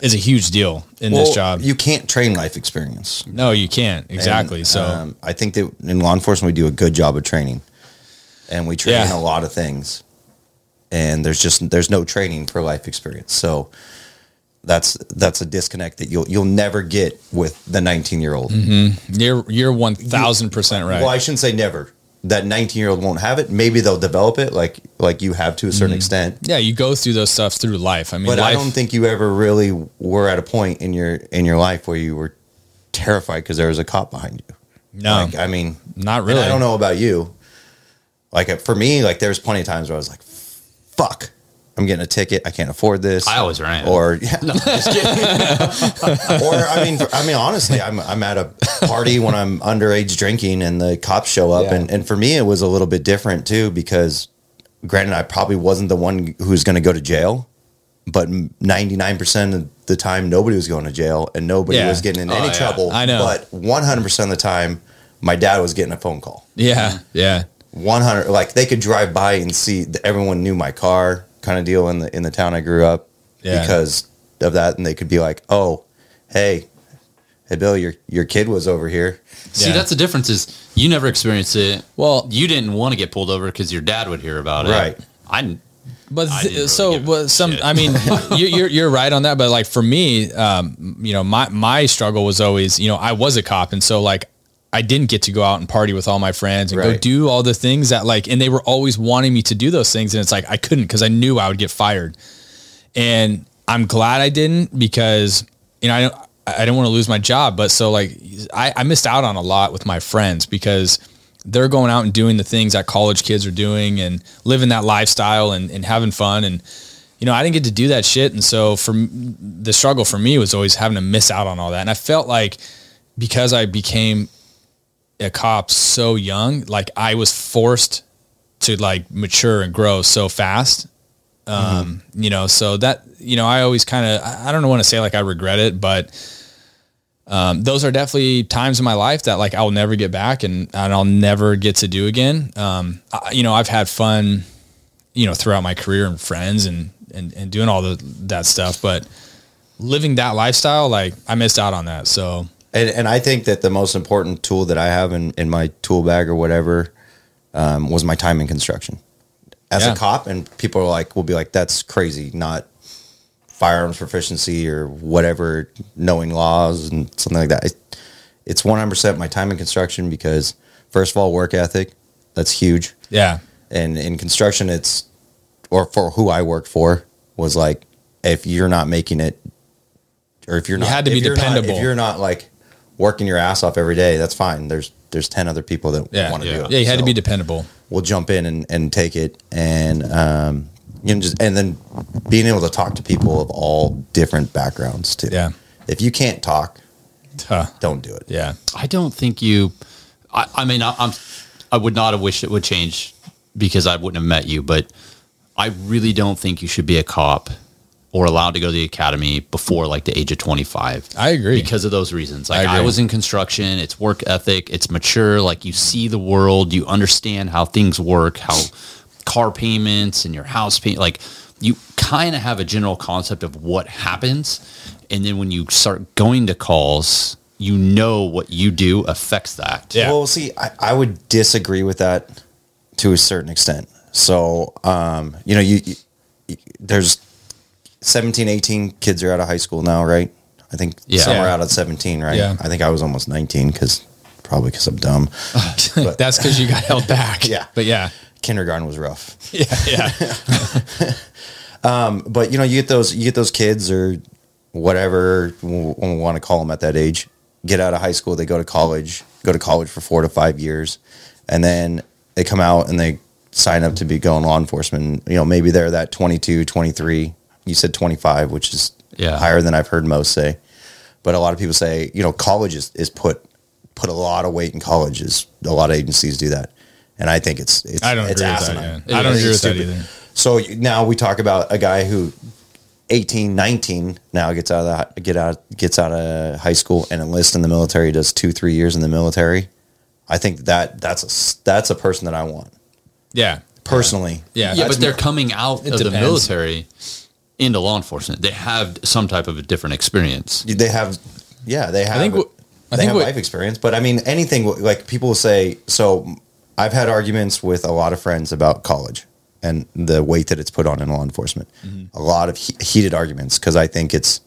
is a huge deal in this job. you can't train life experience. no, you can't exactly. And, so um, I think that in law enforcement we do a good job of training, and we train Yeah. a lot of things. And there's just there's no training for life experience, so that's that's a disconnect that you'll you'll never get with the 19 year old. You're you're one thousand percent right. Well, I shouldn't say never. That 19 year old won't have it. Maybe they'll develop it, like like you have to a certain extent. yeah, you go through those stuff through life. I mean, But life, I don't think you ever really were at a point in your in your life where you were terrified because there was a cop behind you. no, Like, I mean, not really. I don't know about you. Like uh, for me, like there's plenty of times where I was like, "Fuck, I'm getting a ticket. I can't afford this." I always ran. Or (laughs) yeah, just kidding. (laughs) or I mean, I mean, honestly, I'm I'm at a party when I'm underage drinking and the cops show up, Yeah. and and for me it was a little bit different too because, granted, I probably wasn't the one who's going to go to jail, but 99% of the time nobody was going to jail and nobody Yeah. was getting in Oh, any yeah. trouble. I know. But 100% of the time, my dad was getting a phone call. Yeah. Yeah. 100 like they could drive by and see everyone knew my car kind of deal in the in the town I grew up Yeah. because of that and they could be like, "Oh, hey, hey Bill, your your kid was over here." See, Yeah. that's the difference is you never experienced it. Well- you didn't want to get pulled over because your dad would hear about it. Right. I But th- really so give a well, some, shit. I mean, (laughs) you, you're you're right on that. But like for me, um, you know, my my struggle was always, you know, I was a cop, and so like I didn't get to go out and party with all my friends and go do all the things that like, and they were always wanting me to do those things, and it's like I couldn't because I knew I would get fired, and I'm glad I didn't because you know I don't I didn't want to lose my job, but so like I, I missed out on a lot with my friends because they're going out and doing the things that college kids are doing and living that lifestyle and, and having fun and you know I didn't get to do that shit and so for the struggle for me was always having to miss out on all that. And I felt like because I became a cop so young like I was forced to like mature and grow so fast um you know so that you know I always kind of I I don't want to say like I regret it but um, those are definitely times in my life that like I'll never get back and, and I'll never get to do again. Um, I, you know, I've had fun, you know, throughout my career and friends and, and, and doing all the, that stuff, but living that lifestyle, like I missed out on that. So And and I think that the most important tool that I have in in my tool bag or whatever um, was my time in construction. As Yeah. a cop and people are like will be like that's crazy, not firearms proficiency or whatever, knowing laws and something like that. It, it's 100% my time in construction because first of all, work ethic, that's huge. yeah, And in construction, it's, or for who I worked for, was like, if you're not making it, or if you're You not, had to be you're not- dependable. if you're not like working your ass off every day, that's fine. There's, there's 10 other people that yeah, want to yeah. do it. yeah. You had to be dependable. We'll jump in and, and take it. And, um, you know, just, and then being able to talk to people of all different backgrounds too. Yeah. If you can't talk, Huh. don't do it. Yeah. I don't think you. I, I mean, I, I'm. I would not have wished it would change because I wouldn't have met you. But I really don't think you should be a cop or allowed to go to the academy before like the age of 25. I agree. because of those reasons. Like I I, was in construction, it's work ethic, it's mature. Like you see the world, you understand how things work, how car payments and your house payment. Like you kind of have a general concept of what happens, and then when you start going to calls, you know what you do affects that. Yeah. Well, see, I, I would disagree with that to a certain extent. So, um, you know, you, you, you- there's 17, 18 kids are out of high school now, right? I think Yeah. some are out at 17, right? Yeah. I think I was almost 19 because probably because I'm dumb. (laughs) But That's because you got held back. (laughs) Yeah. But yeah. kindergarten was rough. (laughs) Yeah. Yeah. Um, but you know, you get those you get those kids or whatever we want to call them at that age. Get out of high school, they go to college, go to college for four to five years, and then they come out and they sign up to be going law enforcement. You know, maybe they're that 22, 23. You said 25, which is Yeah. higher than I've heard most say. But a lot of people say, you know, college is, is put put a lot of weight in colleges. A lot of agencies do that. And I think it's it's I don't it's agree with that. Yeah. I don't agree with that stupid. either. So now we talk about a guy who 18, 19 now gets out of the, get out gets out of high school and enlists in the military, does two, three years in the military. I think that that's a s- that's a person that I want Yeah. personally. Yeah. Yeah, but they're more- coming out It of the military into law enforcement. They have some type of a different experience. They have, yeah, they have. I think what- I they think have what- life experience, but I mean anything like people will say. So I've had arguments with a lot of friends about college and the weight that it's put on in law enforcement. Mm-hmm. A lot of he- heated arguments because I think it's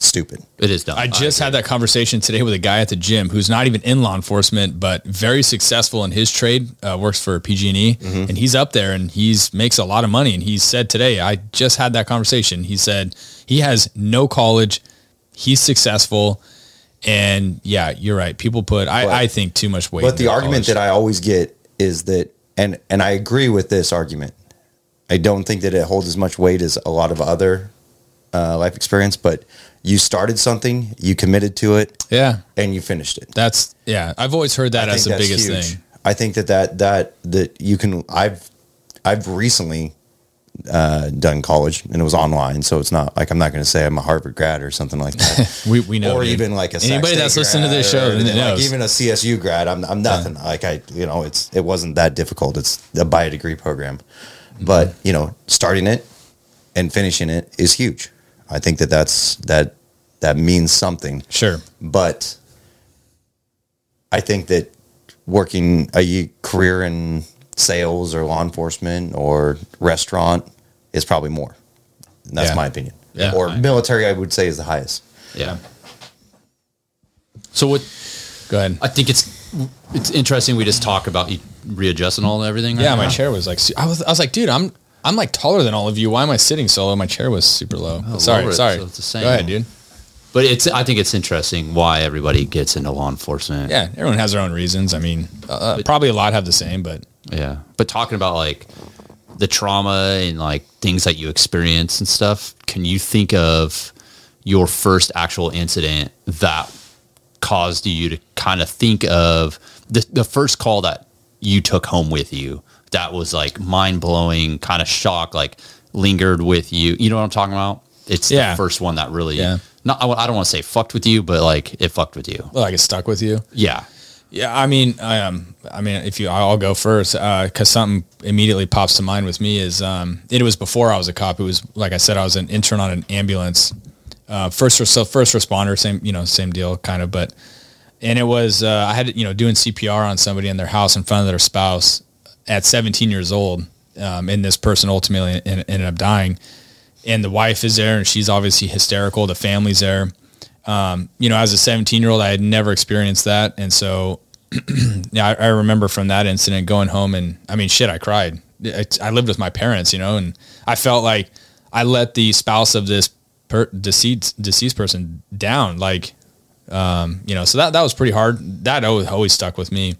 stupid. It is dumb. I just had that conversation today with a guy at the gym who's not even in law enforcement, but very successful in his trade. Uh, works for PG&E, Mm-hmm. and he's up there and he's makes a lot of money. And he said today, I just had that conversation. He said he has no college, he's successful, and yeah, you're right. People put I, But- I think too much weight. But the argument that I always get is that, and and I agree with this argument. I don't think that it holds as much weight as a lot of other uh, life experience. But you started something, you committed to it, yeah, and you finished it. that's yeah. I've always heard that I as the biggest huge. thing. I think that that that that you can. I've I've recently uh, done college, and it was online. So it's not like I'm not going to say I'm a Harvard grad or something like that. (laughs) We, we know. or dude. even like a anybody that's listening to this show, or then anything, like even a CSU grad. I'm I'm nothing. Like I, you know, it's it wasn't that difficult. It's a bio degree program, but you know, starting it and finishing it is huge. I think that that's that that means something. sure. But I think that working a career in sales or law enforcement or restaurant is probably more. And that's Yeah. my opinion. Yeah. or I- military, I would say, is the highest. Yeah. So what Go ahead. I think it's it's interesting. We just talk about you readjusting all and everything. Yeah, right my chair was like I was I was like, dude, I'm I'm like taller than all of you. Why am I sitting so low? My chair was super low. Oh, sorry, sorry. so it's the same. Go ahead, dude. But it's I think it's interesting why everybody gets into law enforcement. Yeah, everyone has their own reasons. I mean, uh, But- probably a lot have the same, but Yeah. But talking about like the trauma and like things that you experience and stuff, can you think of your first actual incident that caused you to kind of think of the, the first call that you took home with you that was like mind blowing, kind of shock, like lingered with you? You know what I'm talking about? It's Yeah. the first one that really, Yeah. not, I I don't want to say fucked with you, but like it fucked with you. well, like it stuck with you. Yeah. Yeah, I mean, I, um, I mean, if you, I'll go first because something immediately pops to mind with me is um, it was before I was a cop. It was like I said, I was an intern on an ambulance, uh, first so first responder, same you know same deal kind of, but and it was uh, I had you know doing CPR on somebody in their house in front of their spouse at 17 years old, um, and this person ultimately ended up dying, and the wife is there and she's obviously hysterical. The family's there you know, as a 17 year old, I had never experienced that. And so, (clears throat) yeah, I, I remember from that incident going home and I mean, shit, I cried. I, I lived with my parents, you know, and I felt like I let the spouse of this per, deceased, deceased person down. Like, um, you know, so that, that was pretty hard. That always, always stuck with me.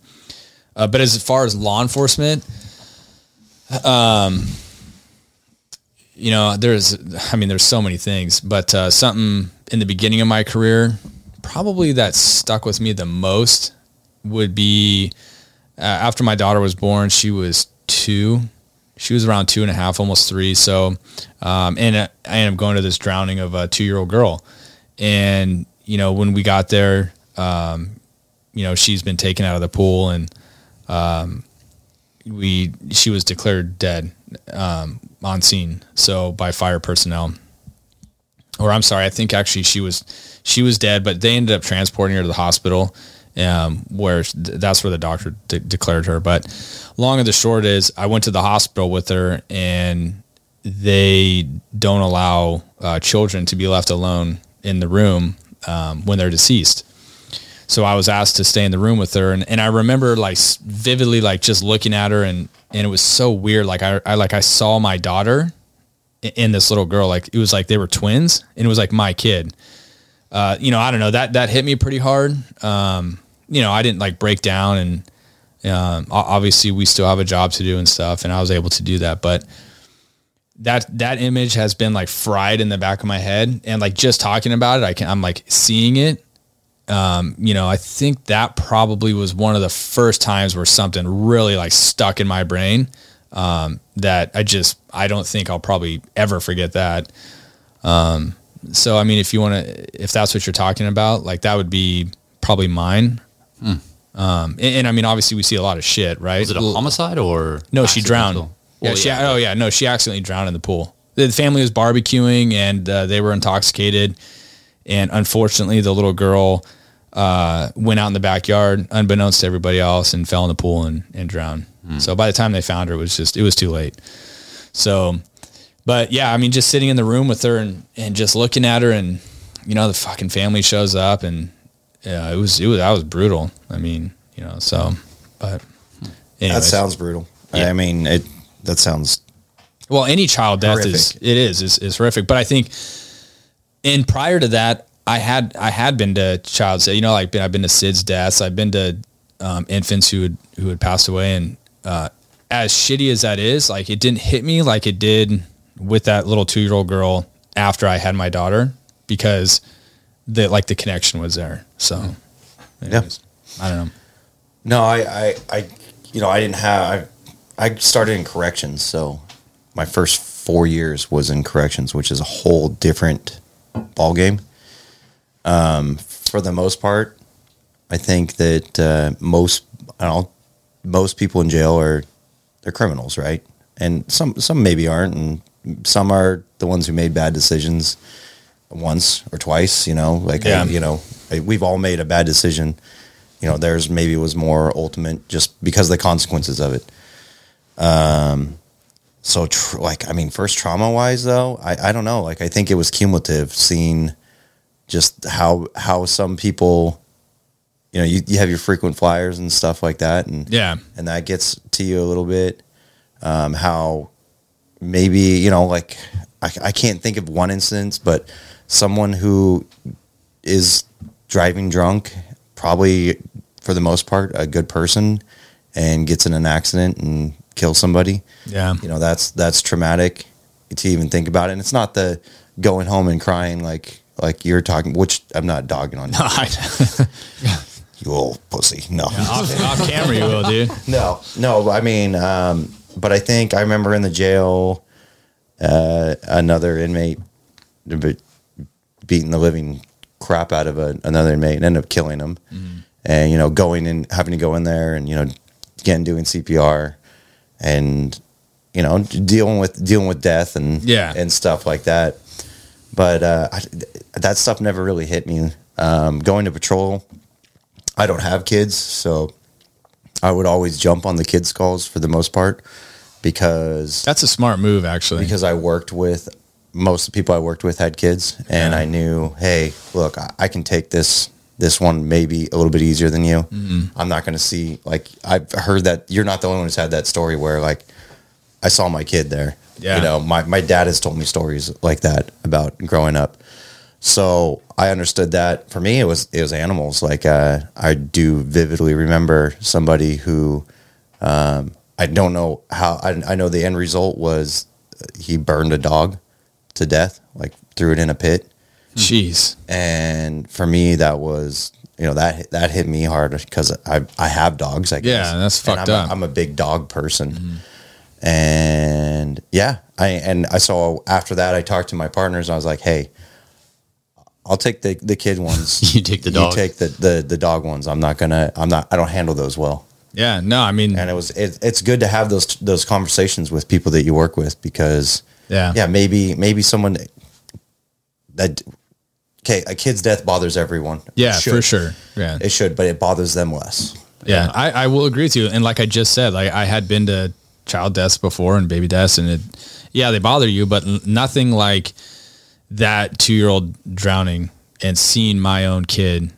Uh, but as far as law enforcement, you know, there's, I mean, there's so many things, but uh, something in the beginning of my career, probably that stuck with me the most would be uh, after my daughter was born. She was two. She was around two and a half, almost three. So, um, and uh, I ended up going to this drowning of a two year old girl. And, you know, when we got there, um, you know, she's been taken out of the pool and, um, we, she was declared dead, um, on scene. So by fire personnel or I'm sorry, I think actually she was she was dead, but they ended up transporting her to the hospital, um, where that's where the doctor de- declared her. But long and the short is, I went to the hospital with her, and they don't allow uh, children to be left alone in the room um, when they're deceased. So I was asked to stay in the room with her, and, and I remember like vividly, like just looking at her, and and it was so weird. Like I, I like I saw my daughter in this little girl. Like it was like they were twins, and it was like my kid. Uh, you know, I don't know that that hit me pretty hard. Um, you know, I didn't like break down, and um, obviously we still have a job to do and stuff, and I was able to do that. But that that image has been like fried in the back of my head, and like just talking about it, I can I'm like seeing it. Um, you know, I think that probably was one of the first times where something really like stuck in my brain um, that I just I don't think I'll probably ever forget that. Um, so I mean, if you want to, if that's what you're talking about, like that would be probably mine. Um, and, and I mean, obviously we see a lot of shit, right? Was it a homicide or No, she drowned. accidental? Yeah, Well, she, yeah, oh yeah, no, she accidentally drowned in the pool. The family was barbecuing and uh, they were intoxicated, and unfortunately, the little girl uh, went out in the backyard, unbeknownst to everybody else, and fell in the pool and, and drowned. So by the time they found her, it was just it was too late. So, but yeah, I mean, just sitting in the room with her and and just looking at her, and you know, the fucking family shows up, and yeah, it was it was that was brutal. I mean, you know, so but. That sounds brutal. Yeah. I mean, it. That sounds Well, any child death is it is is is horrific. But I think, and prior to that, I had I had been to child you know like been, I've been to SIDS deaths. I've been to um, infants who had who had passed away, and uh, as shitty as that is, like it didn't hit me like it did with that little two year old girl after I had my daughter because the like the connection was there. So, anyways, I don't know. no. I, I, I, you know, I didn't have. I, I started in corrections, so my first four years was in corrections, which is a whole different ball game. Um, for the most part, I think that uh, most know, most people in jail are they're criminals, right? And some some maybe aren't, and some are the ones who made bad decisions once or twice. You know, like Yeah. you know, we've all made a bad decision. You know, theirs maybe was more ultimate just because of the consequences of it. Um, so tr- like I mean, first trauma wise though, I I don't know. Like I think it was cumulative seeing just how how some people you know you, you have your frequent flyers and stuff like that and Yeah. and that gets to you a little bit um, how maybe you know like I, I can't think of one instance but someone who is driving drunk probably for the most part a good person and gets in an accident and kills somebody Yeah. you know that's that's traumatic to even think about it and it's not the going home and crying like like you're talking which i'm not dogging on you. (laughs) (laughs) You old pussy. No. Off, off camera, you will, dude. (laughs) no no i mean um but i think i remember in the jail uh another inmate beating the living crap out of a, another inmate and ended up killing him. And you know going and having to go in there and you know again doing cpr and you know dealing with dealing with death and Yeah. and stuff like that. But uh I, that stuff never really hit me um going to patrol i don't have kids so i would always jump on the kids calls for the most part because That's a smart move, actually. because I worked with most of the people I worked with had kids, and Yeah. I knew, hey, look, I, can take this this one maybe a little bit easier than you. Mm-hmm. I'm not going to see like I've heard that you're not the only one who's had that story where like I saw my kid there. Yeah. you know, my my dad has told me stories like that about growing up. So I understood that. For me, it was it was animals. Like uh, I do vividly remember somebody who um, I don't know how. I, I know the end result was uh, he burned a dog to death, like threw it in a pit. Jeez. And for me, that was you know that that hit me hard because I I have dogs. I guess. Yeah, that's And fucked I'm up. A, I'm a big dog person, and yeah, I and I saw after that I talked to my partners. and I was like, hey. I'll take the, the kid ones. (laughs) You take the dog. You take the, the, the dog ones. I'm not gonna. I'm not. I don't handle those well Yeah. No, I mean, and it was it, it's good to have those those conversations with people that you work with because yeah. yeah maybe maybe someone that okay a kid's death bothers everyone Yeah, for sure. Yeah. it should but it bothers them less Yeah, I, I will agree with you. And like I just said, like I had been to child deaths before and baby deaths, and it, yeah, they bother you, but nothing like that two year old drowning and seeing my own kid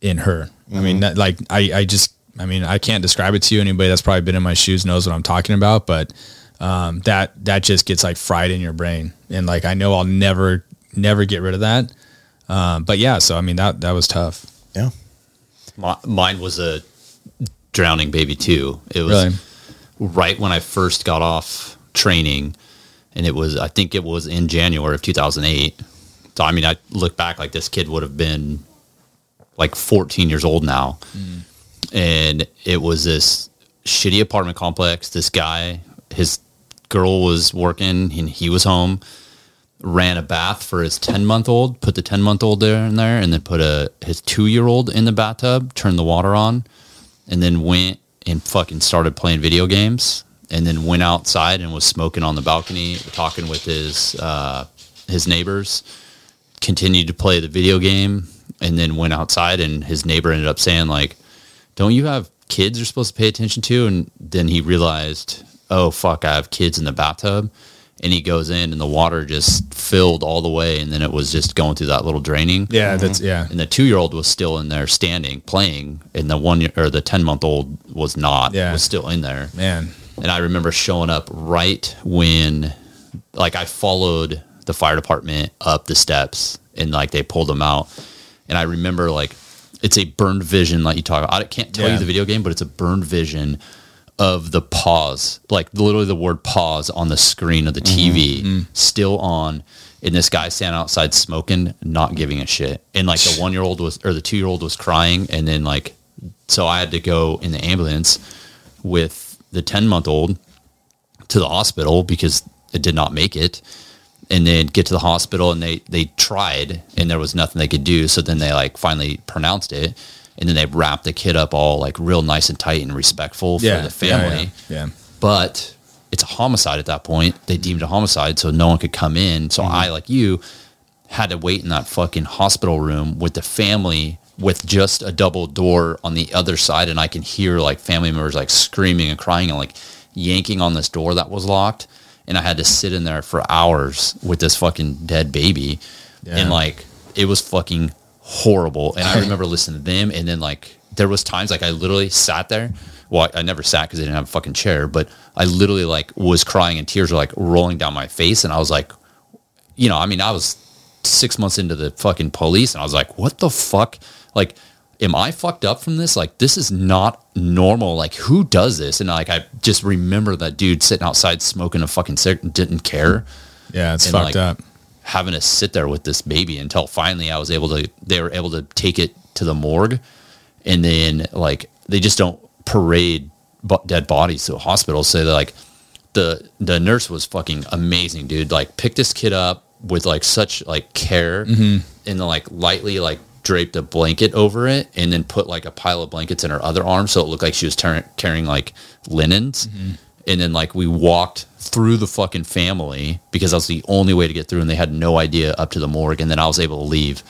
in her. I mean, that, like I, I just, I mean, I can't describe it to you. Anybody that's probably been in my shoes knows what I'm talking about, but um, that that just gets like fried in your brain, and like I know I'll never, never get rid of that. Um, but yeah, so I mean that that was tough. yeah My, mine was a drowning baby too. It was Really? right when I first got off training, and it was I think it was in January of 2008. So I mean, I look back like this kid would have been like 14 years old now, mm. and it was this shitty apartment complex. This guy, his girl was working, and he was home. Ran a bath for his 10 month old, put the 10 month old there in there, and then put a his two year old in the bathtub, turned the water on, and then went and fucking started playing video games and then went outside and was smoking on the balcony talking with his uh, his neighbors continued to play the video game and then went outside and his neighbor ended up saying like don't you have kids you're supposed to pay attention to and then he realized oh fuck i have kids in the bathtub and he goes in and the water just filled all the way and then it was just going through that little draining Yeah, that's yeah. and the two year old was still in there standing playing, and the one year, or the ten month old was not. Yeah. was still in there. Man. And I remember showing up right when, like, I followed the fire department up the steps, and like they pulled them out. And I remember like it's a burned vision, like you talk. about. I can't tell Yeah. you the video game, but it's a burned vision of the pause, like literally the word pause on the screen of the mm-hmm. TV, mm-hmm. still on. And this guy standing outside smoking, not giving a shit. And like the (sighs) one year old was, or the two year old was crying. And then like, so I had to go in the ambulance with the 10 month old, to the hospital because it did not make it. And then get to the hospital and they, they tried and there was nothing they could do. So then they like finally pronounced it. And then they wrapped the kid up all like real nice and tight and respectful for yeah, the family. Yeah, yeah. But it's a homicide at that point. They deemed it a homicide, so no one could come in. So mm-hmm. I, like you, had to wait in that fucking hospital room with the family with just a double door on the other side and I can hear like family members like screaming and crying and like yanking on this door that was locked. And I had to sit in there for hours with this fucking dead baby. Yeah. and like it was fucking horrible. And I (laughs) remember listening to them and then like there was times like I literally sat there. Well I, I never sat because I didn't have a fucking chair but I literally like was crying and tears were like rolling down my face. And I was like you know, I mean, I was six months into the fucking police and I was like, what the fuck? Like, am I fucked up from this? Like, this is not normal. Like, who does this? And like, I just remember that dude sitting outside smoking a fucking cigarette didn't care Yeah, it's And, fucked like, up. having to sit there with this baby until finally I was able to, they were able to take it to the morgue. And then like, they just don't parade dead bodies to a hospital. So they're like, the, the nurse was fucking amazing, dude. Like picked this kid up with like such like care mm-hmm. and then like lightly like draped a blanket over it and then put like a pile of blankets in her other arm. So it looked like she was tar- carrying like linens. Mm-hmm. And then like we walked through the fucking family because that was the only way to get through and they had no idea up to the morgue. And then I was able to leave.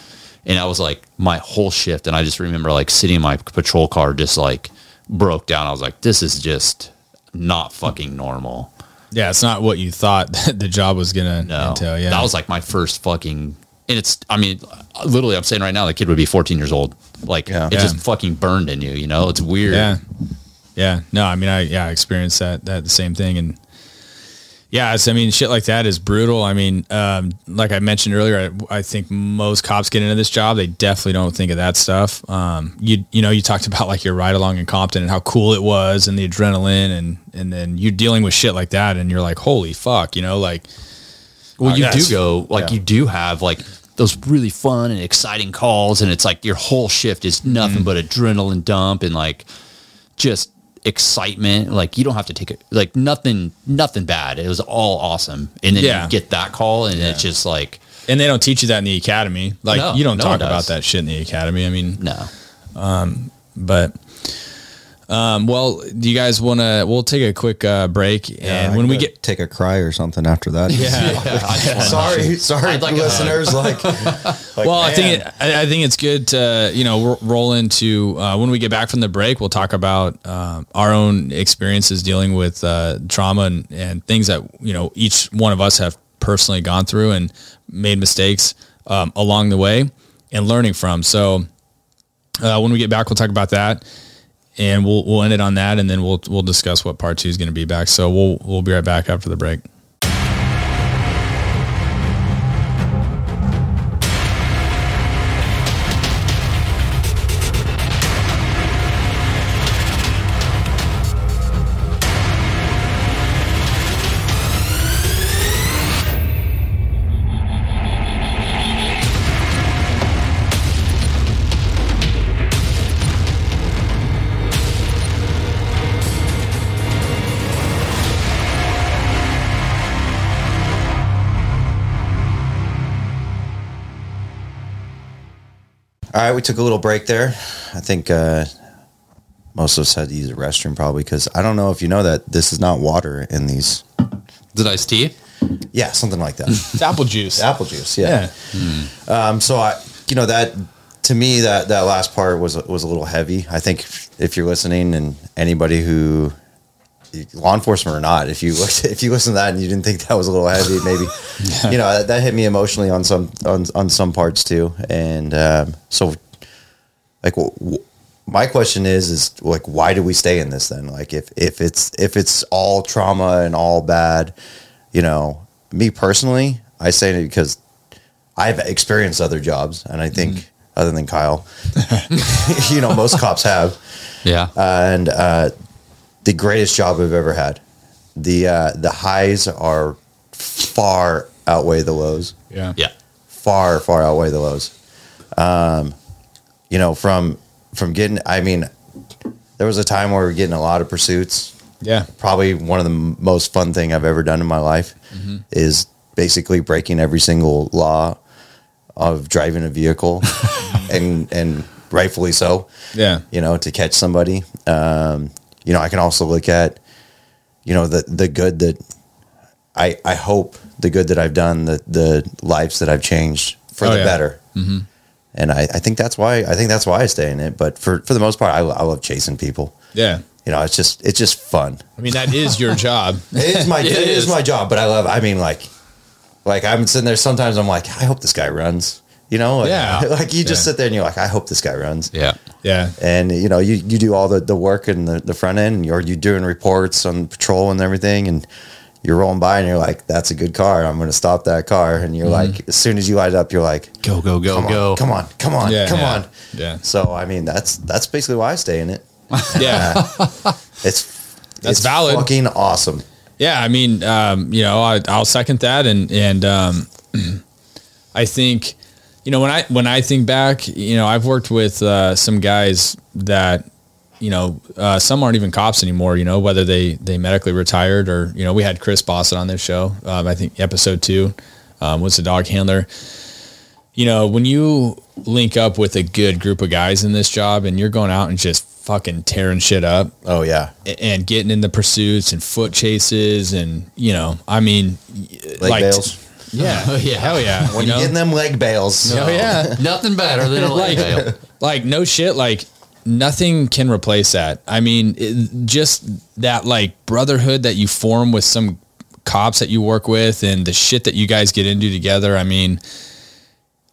And I was like my whole shift. And I just remember like sitting in my patrol car, just like broke down. I was like, this is just not fucking normal. Yeah, it's not what you thought (laughs) the job was gonna No, entail. Yeah, that was like my first fucking. And it's, I mean, literally, I'm saying right now, the kid would be 14 years old. Like, Yeah. it Yeah. just fucking burned in you. You know, it's weird. Yeah. Yeah. No, I mean, I, yeah, I experienced that, that the same thing. And yeah, I mean, shit like that is brutal. I mean, um, like I mentioned earlier, I, I think most cops get into this job. They definitely don't think of that stuff. Um, you, you know, you talked (laughs) about like your ride along in Compton and how cool it was and the adrenaline and, and then you're dealing with shit like that. And you're like, holy fuck, you know, like, Well, Uh, you do go like Yeah. you do have like those really fun and exciting calls, and it's like your whole shift is nothing Mm-hmm. but adrenaline dump and like just excitement. Like you don't have to take it like nothing, nothing bad. It was all awesome, and then Yeah. you get that call, and it's just like and they don't teach you that in the academy. Like No, you don't no talk about that shit in the academy. I mean, no. Um but um, well, do you guys want to? We'll take a quick uh, break, and I when we get take a cry or something after that. Yeah, (laughs) (laughs) sorry, sorry, like listeners. Like, (laughs) like, well, I think it, I, I think it's good to you know ro- roll into uh, when we get back from the break. We'll talk about um, our own experiences dealing with uh, trauma and, and things that you know each one of us have personally gone through and made mistakes um, along the way and learning from. So uh, when we get back, we'll talk about that. And we'll we'll end it on that, and then we'll we'll discuss what part two is going to be back. So we'll we'll be right back after the break. All right, we took a little break there. I think uh, most of us had to use the restroom probably because I don't know if you know that this is not water in these. It iced tea? Yeah, something like that. It's apple juice. (laughs) Apple juice. Yeah. Yeah. Um, so I, you know, that to me that that last part was was a little heavy. I think if you're listening and anybody who law enforcement or not, if you looked (laughs) if you listen to that and you didn't think that was a little heavy, maybe (laughs) you know that, that hit me emotionally on some on on some parts too. And um, so, like, w- w- my question is is like, why do we stay in this then? Like, if if it's if it's all trauma and all bad, you know, me personally, I say it because I've experienced other jobs, and I think other than Kyle, (laughs) you know, most cops have, Yeah. and uh, the greatest job I've ever had. The uh, the highs are far outweigh the lows. Yeah. yeah. Far far outweigh the lows. Um, you know, from from getting, I mean, there was a time where we were getting a lot of pursuits, Yeah. probably one of the m- most fun thing I've ever done in my life Mm-hmm. is basically breaking every single law of driving a vehicle (laughs) and and rightfully so. Yeah. You know, to catch somebody. Um, you know, I can also look at you know the the good that I I hope the good that I've done, the the lives that I've changed for Oh, the yeah. better. Mm-hmm. And I, I think that's why I think that's why I stay in it. But for for the most part, I, I love chasing people. Yeah. You know, it's just it's just fun. I mean, that is your job. (laughs) It is my (laughs) It it is is. my job, but I love. I mean, like, like I'm sitting there. Sometimes I'm like, I hope this guy runs. You know, like, Yeah. (laughs) Like you just Yeah. sit there and you're like, I hope this guy runs. Yeah. Yeah. And you know, you, you do all the, the work in the, the front end, and you're you doing reports on patrol and everything, and you're rolling by, and you're like, that's a good car. I'm going to stop that car, and you're like, as soon as you light it up, you're like, Go, go, go, come go. on, come on, come on, Yeah. come Yeah. on. Yeah. So I mean, that's that's basically why I stay in it. (laughs) Yeah. It's (laughs) That's it's valid. Fucking awesome. Yeah, I mean, um, you know, I, I'll second that, and and um, (clears throat) I think, you know, when I when I think back, you know, I've worked with uh, some guys that, you know, uh, some aren't even cops anymore. You know, whether they they medically retired or you know, we had Chris Bossett on this show. Um, I think episode two um, was the dog handler. You know, when you link up with a good group of guys in this job, and you're going out and just fucking tearing shit up, Oh yeah, and getting in the pursuits and foot chases and you know I mean leg like bails. Yeah. (laughs) Oh, yeah. hell yeah When you are know? get them leg bails, oh yeah. (laughs) Nothing better than a leg like bail. (laughs) like no shit like nothing can replace that. I mean it, just that like brotherhood that you form with some cops that you work with and the shit that you guys get into together I mean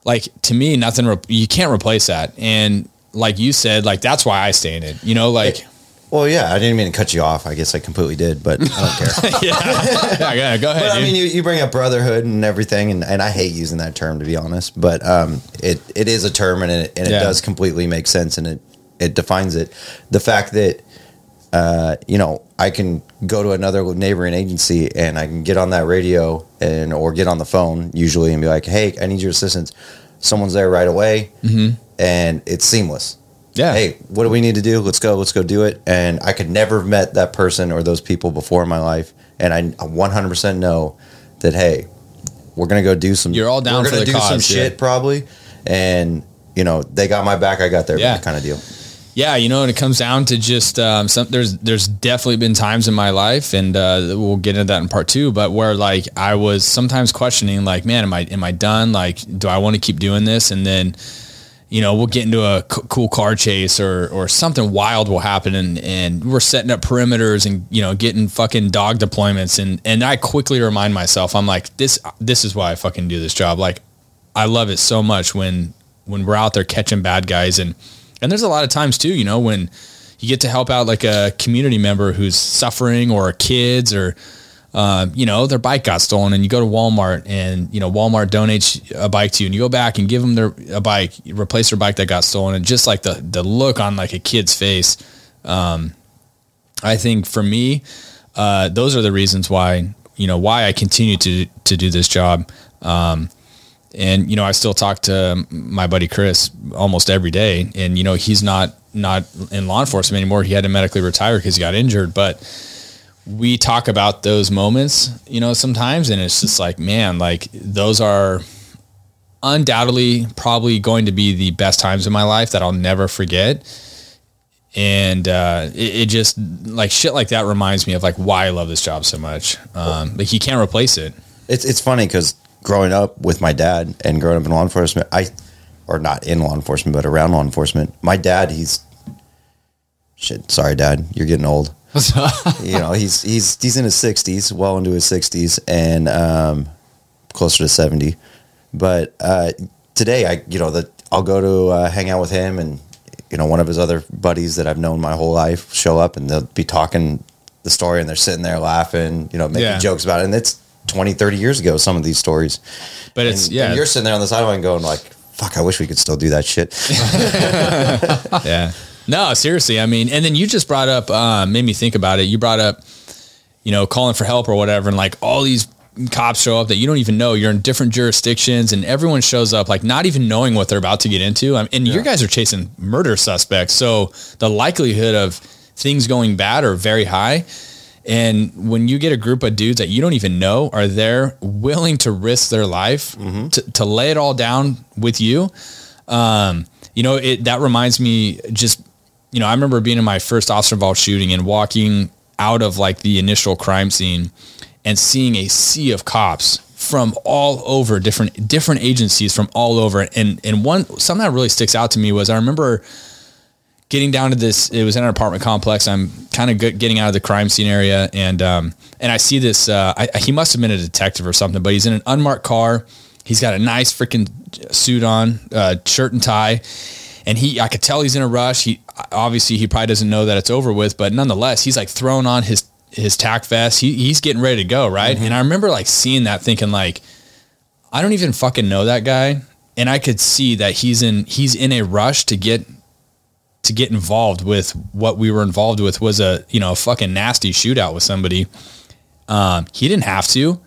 like to me nothing re- you can't replace that. And like you said like that's why I stay in it you know like Well, yeah, I didn't mean to cut you off. I guess I completely did, but I don't care. (laughs) yeah, yeah go ahead but I mean, you, you bring up brotherhood and everything, and, and I hate using that term to be honest, but um, it it is a term, and it and it Yeah. does completely make sense, and it it defines it. The fact that uh, you know I can go to another neighboring agency and I can get on that radio and or get on the phone usually and be like, hey, I need your assistance. Someone's there right away, and it's seamless. Yeah hey, what do we need to do? Let's go. Let's go do it. And I could never have met that person or those people before in my life. And I 100% know that, hey, we're going to go do some, You're all down we're for gonna the do some cause, shit probably. And, you know, they got my back. I got their Yeah. back kind of deal. Yeah, you know, and it comes down to just um, some. There's there's definitely been times in my life, and uh, we'll get into that in part two. But where like I was sometimes questioning, like, man, am I am I done? Like, do I want to keep doing this? And then, you know, we'll get into a c- cool car chase or or something wild will happen, and and we're setting up perimeters and you know getting fucking dog deployments, and and I quickly remind myself, I'm like, this this is why I fucking do this job. Like, I love it so much when when we're out there catching bad guys and and there's a lot of times too, you know, when you get to help out like a community member who's suffering or kids or uh, you know, their bike got stolen and you go to Walmart and, you know, Walmart donates a bike to you and you go back and give them their a bike, replace their bike that got stolen. And just like the, the look on like a kid's face. Um, I think for me, uh, those are the reasons why, you know, why I continue to, to do this job. Um, and you know, I still talk to my buddy Chris almost every day, and you know, he's not not in law enforcement anymore. He had to medically retire because he got injured, but we talk about those moments, you know, sometimes, and it's just like, man, like those are undoubtedly probably going to be the best times in my life that I'll never forget. And uh, it, it just like shit like that reminds me of like why I love this job so much. Um, like you can't replace it. It's, it's funny because growing up with my dad and growing up in law enforcement, I, or not in law enforcement, but around law enforcement, my dad, he's, shit, sorry, dad, you're getting old. (laughs) you know, he's he's he's in his sixties, well into his sixties, and um, closer to seventy. But uh, today, I you know that I'll go to uh, hang out with him, and you know one of his other buddies that I've known my whole life show up, and they'll be talking the story, and they're sitting there laughing, you know, making Yeah. jokes about it, and it's 20, 30 years ago. Some of these stories, But it's and, yeah, and you're sitting there on the sideline going like, "Fuck, I wish we could still do that shit." (laughs) yeah. (laughs) No, seriously. I mean, and then you just brought up, uh, made me think about it. You brought up, you know, calling for help or whatever, and like all these cops show up that you don't even know. You're in different jurisdictions, and everyone shows up like not even knowing what they're about to get into. I mean, and your guys are chasing murder suspects, so the likelihood of things going bad are very high. And when you get a group of dudes that you don't even know are there willing to risk their life to, to lay it all down with you, um, you know, it that reminds me just, you know, I remember being in my first officer involved shooting and walking out of like the initial crime scene and seeing a sea of cops from all over different different agencies from all over. And and one something that really sticks out to me was I remember getting down to this it was in an apartment complex. I'm kind of getting out of the crime scene area and um and i see this uh I, he must have been a detective or something but he's in an unmarked car. He's got a nice freaking suit on uh shirt and tie and he i could tell he's in a rush he obviously he probably doesn't know that it's over with but nonetheless he's like throwing on his his tac vest he, he's getting ready to go right and i remember like seeing that thinking like i don't even fucking know that guy and i could see that he's in he's in a rush to get to get involved with what we were involved with was a you know a fucking nasty shootout with somebody. Um, he didn't have to.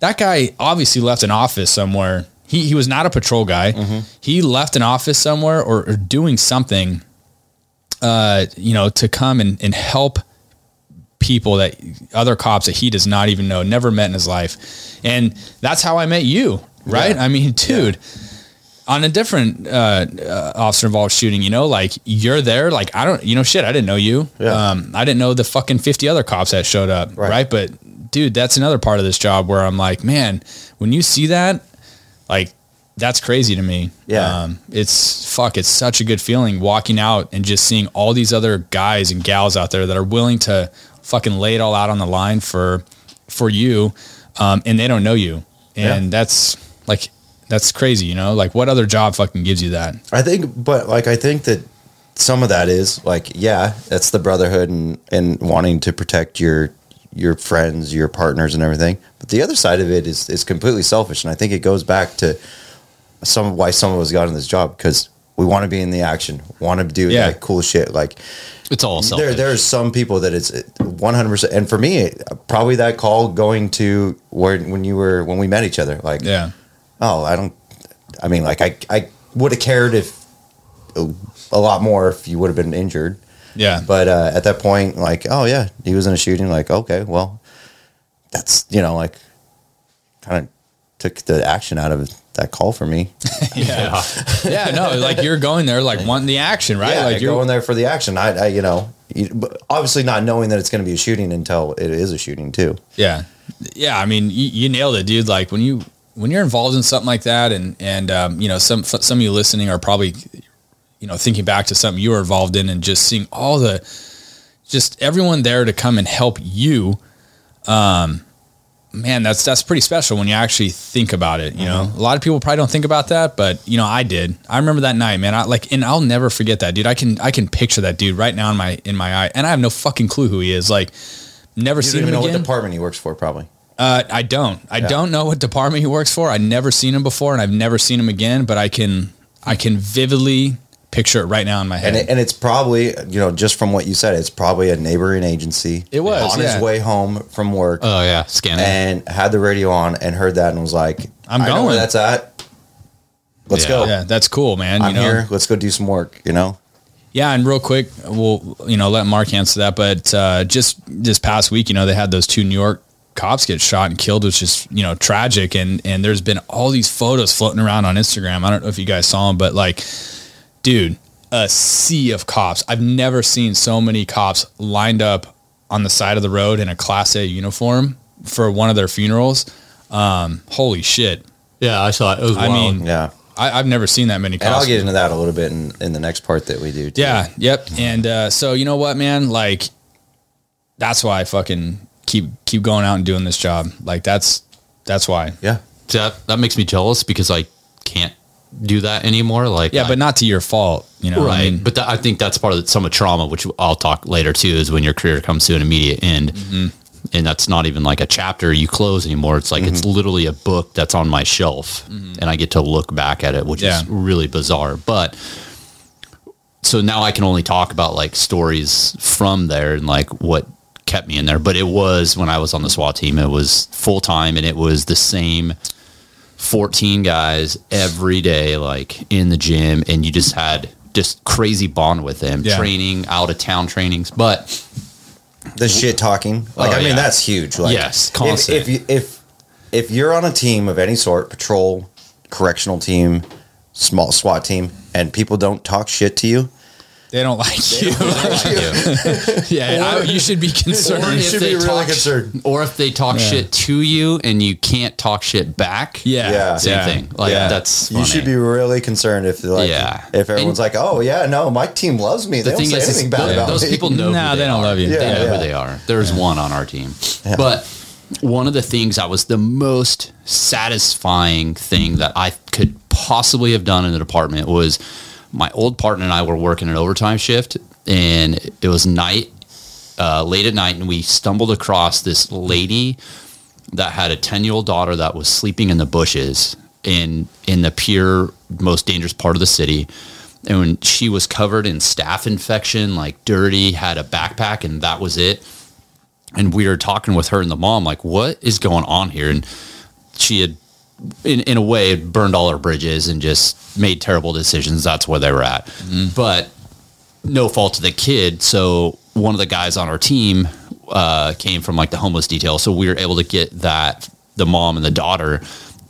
That guy obviously left an office somewhere. He he was not a patrol guy. He left an office somewhere or, or doing something. Uh, you know, to come and, and help people that other cops that he does not even know, never met in his life, and that's how I met you. Right? Yeah. I mean, dude on a different uh, uh, officer involved shooting, you know, like you're there, like I don't, you know, shit, I didn't know you. Yeah. Um, I didn't know the fucking 50 other cops that showed up. Right. Right. But dude, that's another part of this job where I'm like, man, when you see that, like, that's crazy to me. Yeah. Um, it's fuck, it's such a good feeling walking out and just seeing all these other guys and gals out there that are willing to fucking lay it all out on the line for, for you. Um, and they don't know you. And Yeah. that's like, that's crazy, you know. Like, what other job fucking gives you that? I think, but like, I think that some of that is like, yeah, that's the brotherhood and, and wanting to protect your, your friends, your partners and everything. But the other side of it is, is completely selfish. And I think it goes back to some, why some of us got in this job because we want to be in the action, want to do Yeah. like cool shit. Like It's all selfish. there, are some people that it's 100%. And for me, probably that call going to where, when you were, when we met each other, like, Yeah. oh, I don't. I mean, like I, I would have cared if a lot more if you would have been injured. Yeah. But uh, at that point, like, oh yeah, he was in a shooting. Like, okay, well, that's you know, like, kind of took the action out of that call for me. (laughs) yeah. yeah. No, like you're going there, like wanting the action, right? Yeah, like you're you're going there for the action. I, I you know, you, but obviously not knowing that it's going to be a shooting until it is a shooting too. Yeah. Yeah. I mean, you, you nailed it, dude. Like when you, when you're involved in something like that and, and, um, you know, some, some of you listening are probably, you know, thinking back to something you were involved in and just seeing all the, just everyone there to come and help you. Um, man, that's, that's pretty special when you actually think about it. You know, a lot of people probably don't think about that, but you know, I did. I remember that night, man. I like, and I'll never forget that dude. I can, I can picture that dude right now in my, in my eye and I have no fucking clue who he is. Like, never You seen even him know again. what department he works for, probably. Uh, I don't. I don't know what department he works for. I've never seen him before, and I've never seen him again. But I can, I can vividly picture it right now in my head. And, it, and it's probably, you know, just from what you said, it's probably a neighboring agency. It was, on yeah. his way home from work. oh yeah, scanning. and had the radio on and heard that and was like, I'm going. where that's at. Let's Yeah. go. yeah, that's cool, man. I'm you know? here. Let's go do some work. You know. Yeah, and real quick, we'll you know let Mark answer that. But uh, just this past week, you know, they had those two New York cops get shot and killed, which is you know tragic. And and there's been all these photos floating around on Instagram. I don't know if you guys saw them, but like, dude, a sea of cops. I've never seen so many cops lined up on the side of the road in a Class A uniform for one of their funerals. Um, holy shit! yeah, I saw it. It was I wild. mean, Yeah. I, I've never seen that many cops. And I'll get into that a little bit in, in the next part that we do. too. Yeah. Yep. And uh, so you know what, man? Like, that's why I fucking keep keep going out and doing this job. Like that's that's why. Yeah. that that makes me jealous because I can't do that anymore. Like Yeah, I- but not to your fault. You know. right. I mean, but that, I think that's part of the, some of trauma, which I'll talk later too, is when your career comes to an immediate end. Mm-hmm. And that's not even like a chapter you close anymore. It's like it's literally a book that's on my shelf, and I get to look back at it, which Mm-hmm. Yeah. is really bizarre. But so now I can only talk about like stories from there and like what kept me in there. But it was when I was on the SWAT team, it was full time, and it was the same 14 guys every day, like in the gym, and you just had just crazy bond with them, Yeah. training, out of town trainings. But the shit talking. Like Oh, I mean, yeah. that's huge. Like, Yes, if, constant. if you if if you're on a team of any sort, patrol, correctional team, small SWAT team, and people don't talk shit to you, They don't like you. Thank you. (laughs) yeah, I- you should be concerned. Or you should be really concerned. Or if they talk Yeah. shit to you and you can't talk shit back. yeah, Yeah. Same yeah. thing. Like yeah, that's you should be really concerned if like Yeah. if everyone's like, oh yeah, no, my team loves me. They the don't say is, is anything bad tho- about those me. people know. Nah, who they don't are. love you. They know yeah. who they are. There's one on our team, Yeah. but one of the things that was the most satisfying thing that I could possibly have done in the department was my old partner and I were working an overtime shift, and it was night, uh, late at night, and we stumbled across this lady that had a 10 year old daughter that was sleeping in the bushes in in the pure most dangerous part of the city. And when she was covered in staph infection like dirty had a backpack and that was it. And we were talking with her and the mom like what is going on here? And she had in, in a way burned all our bridges and just made terrible decisions. That's where they were at. But no fault to the kid. So one of the guys on our team uh, came from like the homeless detail, so we were able to get that the mom and the daughter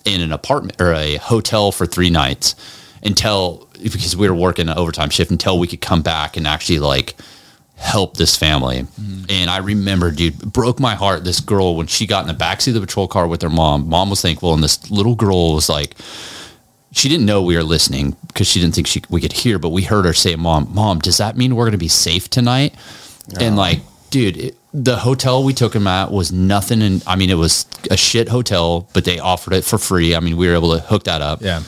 in an apartment or a hotel for three nights until because we were working an overtime shift until we could come back and actually like help this family. Mm-hmm. And I remember, dude, broke my heart. This girl when she got in the backseat of the patrol car with her mom, mom was thankful, and this little girl was like she didn't know we were listening because she didn't think she we could hear, but we heard her say, "Mom, mom, does that mean we're going to be safe tonight?" And like, dude, it, the hotel we took him at was nothing, and I mean, it was a shit hotel, but they offered it for free. I mean, we were able to hook that up. Yeah.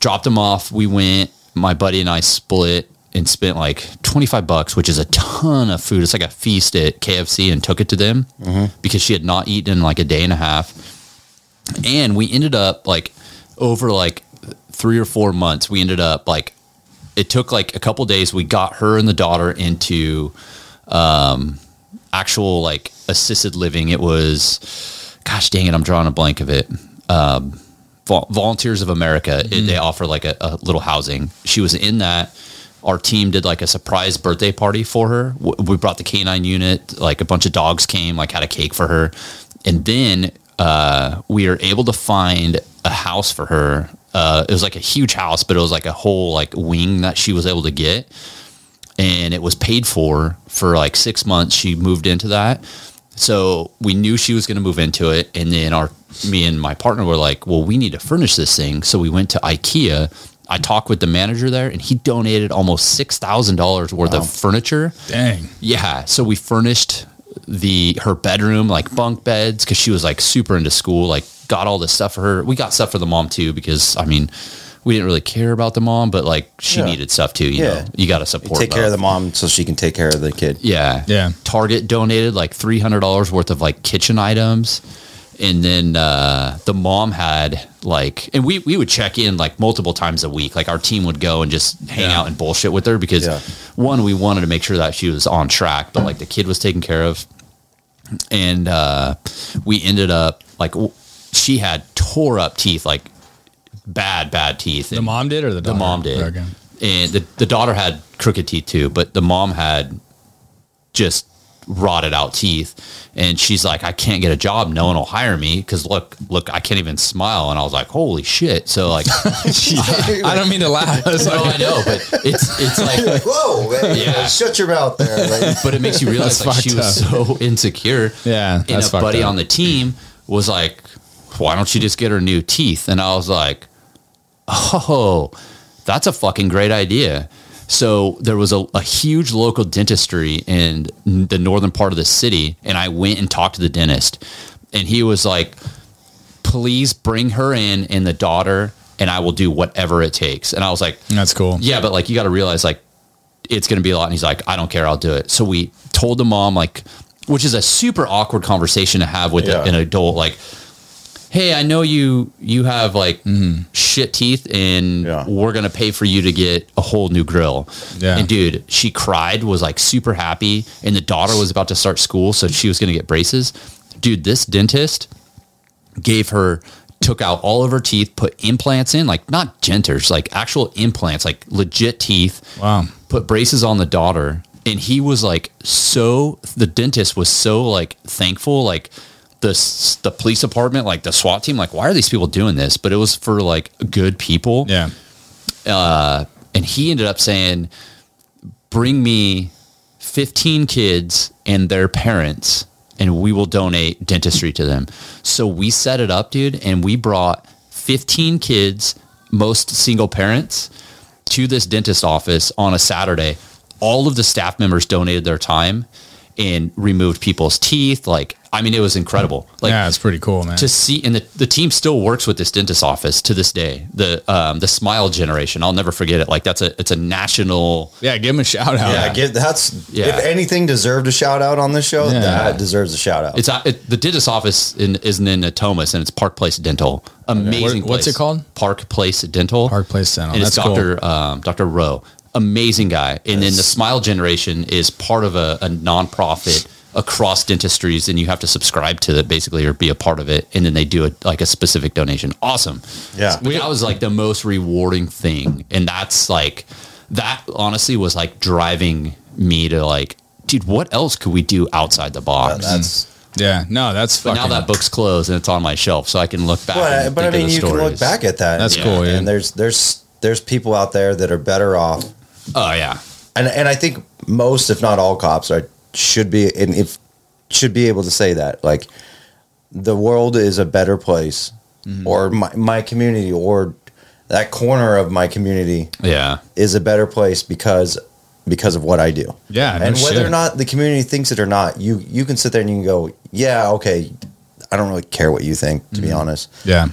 dropped him off. We went. My buddy and I split and spent like twenty five bucks, which is a ton of food. It's like a feast at KFC, and took it to them because she had not eaten in like a day and a half. And we ended up like over like three or four months we ended up like it took like a couple days. We got her and the daughter into um actual like assisted living. It was gosh dang it i'm drawing a blank of it. Um Vol- volunteers of america it, they offer like a, a little housing. She was in that our team did like a surprise birthday party for her we brought the canine unit like a bunch of dogs came like had a cake for her and then uh, we were able to find a house for her. Uh, it was like a huge house, but it was like a whole like wing that she was able to get, and it was paid for for like six months. She moved into that, so we knew she was going to move into it. And then our me and my partner were like, "Well, we need to furnish this thing." So we went to IKEA. I talked with the manager there, and he donated almost six thousand dollars worth of furniture. Dang. Yeah, so we furnished the her bedroom like bunk beds because she was like super into school. Like got all this stuff for her. We got stuff for the mom too because I mean we didn't really care about the mom, but like she Yeah. needed stuff too. You Yeah. know, you got to support. Take care of the mom so she can take care of the kid. Yeah, Yeah. Target donated like three hundred dollars worth of like kitchen items, and then uh, the mom had like, and we we would check in like multiple times a week. Like our team would go and just hang Yeah. out and bullshit with her because Yeah. one, we wanted to make sure that she was on track, but like the kid was taken care of, and uh, we ended up like w- she had tore up teeth like bad bad teeth. The mom did or the the mom did. Okay. And the, the daughter had crooked teeth too, but the mom had just rotted out teeth. And she's like, I can't get a job. No one will hire me because look, look, I can't even smile. And I was like, holy shit. So like, (laughs) I don't mean to laugh. It's (laughs) no, like- I know, but it's it's like, (laughs) Whoa, man, Yeah. shut your mouth there. Like, but it makes you realize That's like she was so insecure. Yeah, And that's a buddy up. on the team was like, why don't you just get her new teeth? And I was like, oh, that's a fucking great idea. So there was a, a huge local dentistry in the northern part of the city, and I went and talked to the dentist, and he was like, "Please bring her in and the daughter, and I will do whatever it takes." And I was like, That's cool. yeah, but like you got to realize like it's going to be a lot. And he's like, I don't care, I'll do it. So we told the mom like, which is a super awkward conversation to have with Yeah. an adult. Like, hey, I know you you have like mm-hmm. shit teeth, and Yeah. we're gonna pay for you to get a whole new grill. Yeah. And dude, she cried, was like super happy, and the daughter was about to start school, so she was gonna get braces. Dude, this dentist gave her took out all of her teeth, put implants in, like not dentures, like actual implants, like legit teeth. Wow. Put braces on the daughter, and he was like so the dentist was so like thankful like the the police department like the SWAT team like why are these people doing this? But it was for like good people. Yeah. Uh, and he ended up saying bring me 15 kids and their parents and we will donate dentistry to them. So we set it up dude and we brought 15 kids most single parents to this dentist office on a saturday. All of the staff members donated their time and removed people's teeth like i mean it was incredible like yeah, it's pretty cool, man. to see and the, the team still works with this dentist office to this day the um, the smile generation i'll never forget it like that's a it's a national yeah, give him a shout out. Yeah, give that's Yeah. if anything deserved a shout out on this show, Yeah. that deserves a shout out. it's a, it, the dentist office in, isn't in Natomas and it's Park Place Dental amazing What- what's it called? Park Place Dental Park Place Dental. and it's That's cool. Dr. Um, Dr. Rowe amazing guy. And then the smile generation is part of a, a nonprofit across dentistries and you have to subscribe to it basically or be a part of it. And then they do a, like a specific donation. Awesome. Yeah. But that was like the most rewarding thing. And that's like that honestly was like driving me to like dude what else could we do outside the box? That's mm. Yeah, no, that's but now that book's closed and it's on my shelf so i can look back but, and but I think of mean, the you can look back at that. That's and- cool, yeah. And there's there's there's people out there that are better off, oh yeah and and I think most, if not all, cops are should be and if should be able to say that like the world is a better place, Mm-hmm. or my my community, or that corner of my community yeah is a better place because because of what I do. Yeah, no and whether shit. or not the community thinks it or not, you you can sit there and you can go, yeah, okay. I don't really care what you think, to be Mm-hmm. honest. yeah,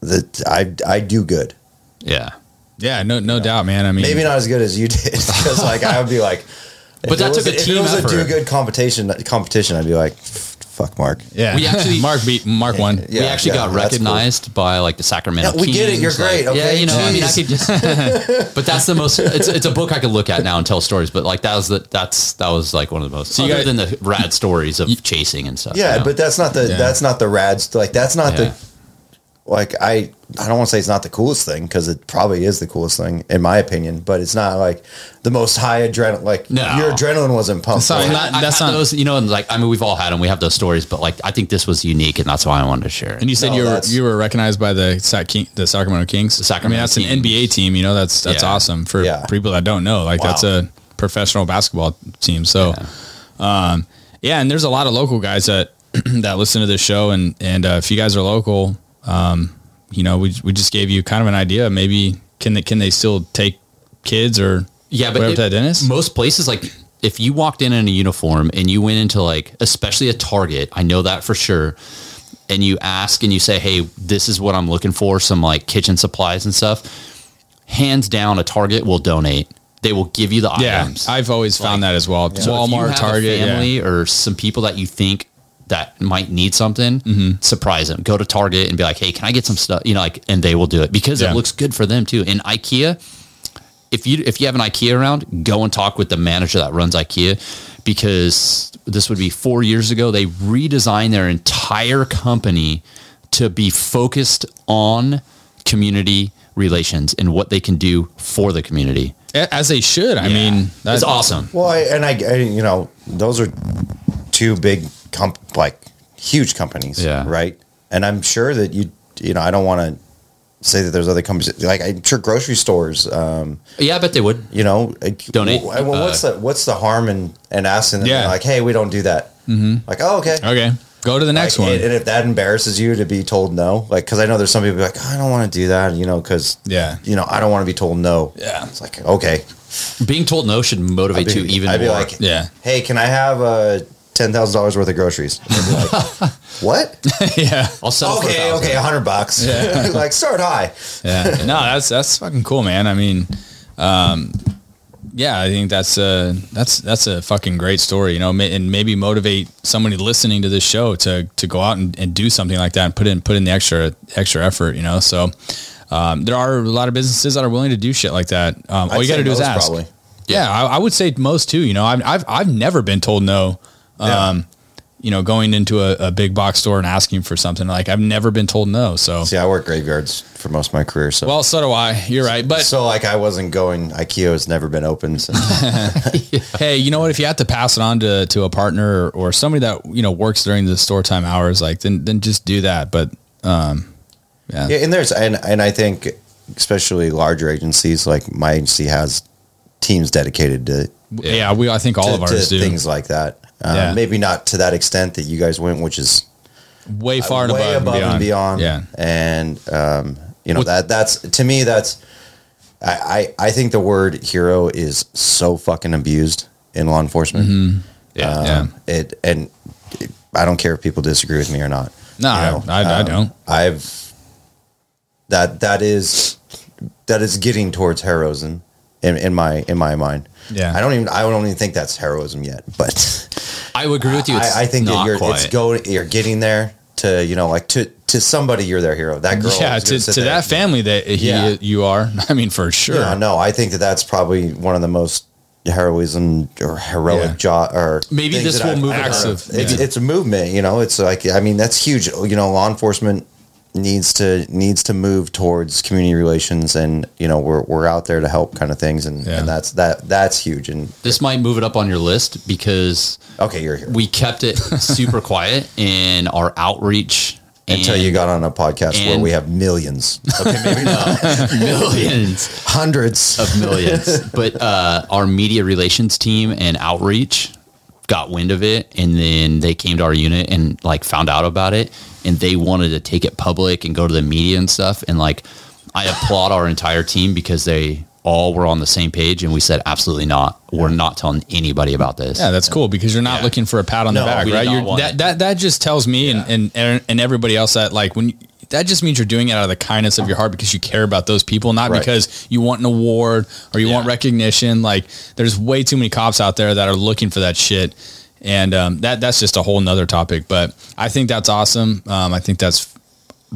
That I I do good. yeah yeah, no, no doubt, man. I mean, Maybe not as good as you did, (laughs) because like I would be like, But it that was took a if team it was effort. a do good competition competition, I'd be like, fuck Mark. Yeah, We actually- (laughs) Mark beat Mark won. Yeah, we actually yeah, got that's cool. recognized by like the Sacramento. Yeah, we get it, you're great, like- Yeah, you know, I mean, I could just. (laughs) but that's the most. It's it's a book I could look at now and tell stories. But like that was the that's that was like one of the most. you other guys- than the rad stories of chasing and stuff. Yeah, you know? but that's not the Yeah. that's not the rads. Like that's not Yeah. the like I I don't want to say it's not the coolest thing because it probably is the coolest thing in my opinion, but it's not like the most high adrenaline. Like No. your adrenaline wasn't pumped. It's not- not- that's not- those. You know, and like I mean, we've all had them. We have those stories, but like I think this was unique, and that's why I wanted to share. it. And you said No, you were you were recognized by the Sac King, the Sacramento Kings. The Sacramento I mean, that's Kings. an NBA team. You know, that's that's Yeah. awesome for Yeah. people that don't know. Like Wow. that's a professional basketball team. So, um, yeah, and there's a lot of local guys that (clears throat) that listen to this show, and and uh, if you guys are local, um, you know, we we just gave you kind of an idea. Maybe can they can they still take kids or Yeah, but it- dentist? most places like if you walked in in a uniform and you went into like especially a Target, I know that for sure. And you ask and you say, "Hey, this is what I'm looking for, some like kitchen supplies and stuff." Hands down, a Target will donate. They will give you the Yeah, items. I've always found that as well. So if you Walmart, Target, yeah. or some people that you think that might need something, Mm-hmm. surprise them. Go to Target and be like, "Hey, can I get some stuff?" You know, like, and they will do it because Yeah. it looks good for them too. In IKEA, if you if you have an IKEA around, go and talk with the manager that runs IKEA because this would be four years ago. They redesigned their entire company to be focused on community relations and what they can do for the community. as they should. I Yeah. mean, it's awesome. well, I, and I, I you know those are two big comp like huge companies, Yeah. right? And I'm sure that you you know I don't want to say that there's other companies like I'm sure grocery stores. Um, Yeah, I bet they would. you know, Donate, well, what's the what's the harm in in asking them Yeah. like, hey, we don't do that. Mm-hmm. Like, oh, okay. Okay, go to the next Like, one. And, if that embarrasses you to be told no, like, because I know there's some people like, I don't want to do that, you know, because Yeah. you know, I don't want to be told no. Yeah. it's like okay, Being told no should motivate be- you even I'd be more. like, Yeah. hey, can I have uh, ten thousand dollars worth of groceries? I'd like, (laughs) what? (laughs) yeah, I'll settle for a okay, thousand. okay, a hundred bucks. (laughs) like start high. yeah. No, that's that's fucking cool, man. I mean, um, yeah, I think that's a that's that's a fucking great story, you know, and maybe motivate somebody listening to this show to to go out and, and do something like that and put in put in the extra extra effort, you know. So um, there are a lot of businesses that are willing to do shit like that. Um, all I'd you got to do is ask. probably. Yeah, I, I would say most too. You know, I've I've, I've never been told no. Um, you know, going into a, a big box store and asking for something. Like I've never been told no. So, See, I work graveyards for most of my career, so well, so do I. You're right. But so like I wasn't going. IKEA has never been open since. (laughs) hey, you know what? If you have to pass it on to, to a partner or, or somebody that, you know, works during the store time hours, like then, then just do that. But, um, yeah. yeah, and there's and and I think especially larger agencies like my agency has teams dedicated to Yeah. we, I think all to, of ours do things like that. Um, Yeah. Maybe not to that extent that you guys went, which is way far and way above, above and beyond. Yeah. and um, you know that that's to me that's I, I I think the word hero is so fucking abused in law enforcement. Yeah. Um, Yeah. It and it, I don't care if people disagree with me or not. No, You I- I- I don't. I've that that is that is getting towards heroism in, in my in my mind. Yeah. I don't even I don't even think that's heroism yet, but (laughs) I would agree with you. I, I think that you're quite. it's going you're getting there to you know like to to somebody you're their hero. That girl, yeah. To, to that family that he, Yeah. you are, (laughs) I mean, for sure. Yeah, no, I think that that's probably one of the most heroism or heroic Yeah. job or Maybe this will I've move heard acts of. of- It's, yeah. it's a movement, you know. It's like I mean that's huge. You know, law enforcement needs to needs to move towards community relations, and you know we're we're out there to help kind of things, and, Yeah. and that's that that's huge. And this might move it up on your list because okay, you're here we kept it super quiet (laughs) in our outreach until and you got on a podcast where we have millions. Okay, maybe (laughs) not millions hundreds. of millions. (laughs) but uh, our media relations team and outreach got wind of it, and then they came to our unit and like found out about it, and they wanted to take it public and go to the media and stuff. And like, I applaud our entire team because they all were on the same page, and we said absolutely not. We're not telling anybody about this. Yeah, that's cool because you're not Yeah. looking for a pat on No, the back, right? You're, that that that just tells me and, and and everybody else that like when you, that just means you're doing it out of the kindness of your heart because you care about those people, not Right. because you want an award or you want recognition. Like there's way too many cops out there that are looking for that shit. And um, that that's just a whole nother topic, but I think that's awesome. Um, I think that's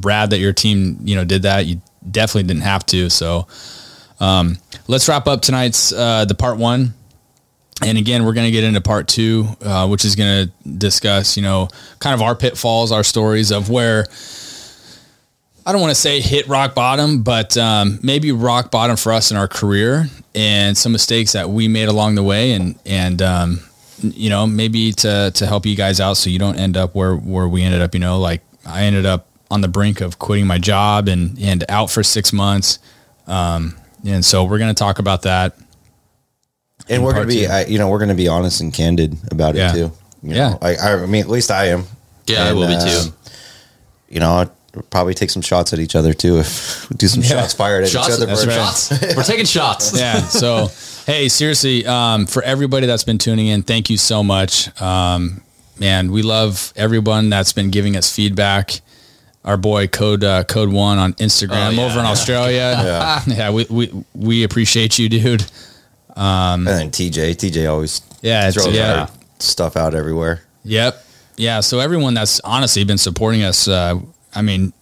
rad that your team, you know, did that. You definitely didn't have to. So, um, let's wrap up tonight's uh, the part one and again we're going to get into part two uh, which is going to discuss you know kind of our pitfalls our stories of where i don't want to say hit rock bottom but um, maybe rock bottom for us in our career and some mistakes that we made along the way and and um, you know maybe to to help you guys out so you don't end up where where we ended up you know like i ended up on the brink of quitting my job and and out for six months um, and so we're going to talk about that and we're gonna be. I, you know we're gonna be honest and candid about Yeah. it too You Yeah. know, I, I mean at least i am Yeah, I And, will be uh, too. you know I'd probably take some shots at each other too if (laughs) do some Yeah. shots fired at Shots, each other That's right. (laughs) shots. We're taking shots. yeah. So, (laughs) hey, seriously, um, for everybody that's been tuning in, thank you so much. Um, man, we love everyone that's been giving us feedback. Our boy Code uh, Code One on Instagram Oh, yeah. over in Australia. (laughs) (laughs) Yeah, we, we we appreciate you, dude. and then tj tj always Yeah, it's, throws yeah, stuff out everywhere yep, yeah. So everyone that's honestly been supporting us, uh, I mean,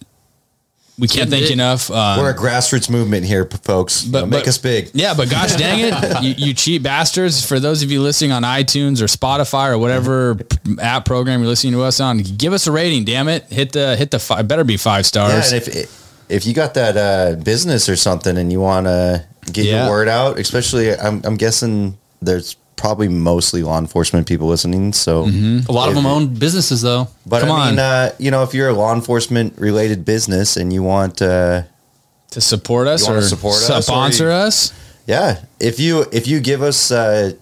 we can't thank you enough. Um, we're a grassroots movement here folks But- make but- us big Yeah, but gosh dang it, (laughs) you, you cheap bastards! For those of you listening on iTunes or Spotify or whatever app program you're listening to us on, give us a rating. Damn it, hit the hit the five. Better be five yeah stars. and if if you got that uh business or something and you want to get Yeah. your word out especially i'm, I'm guessing there's probably mostly law enforcement people listening so A lot of them own businesses though. but Come i mean on. uh you know if you're a law enforcement related business and you want uh to support us or support us, sponsor you- us. Yeah, if you if you give us uh,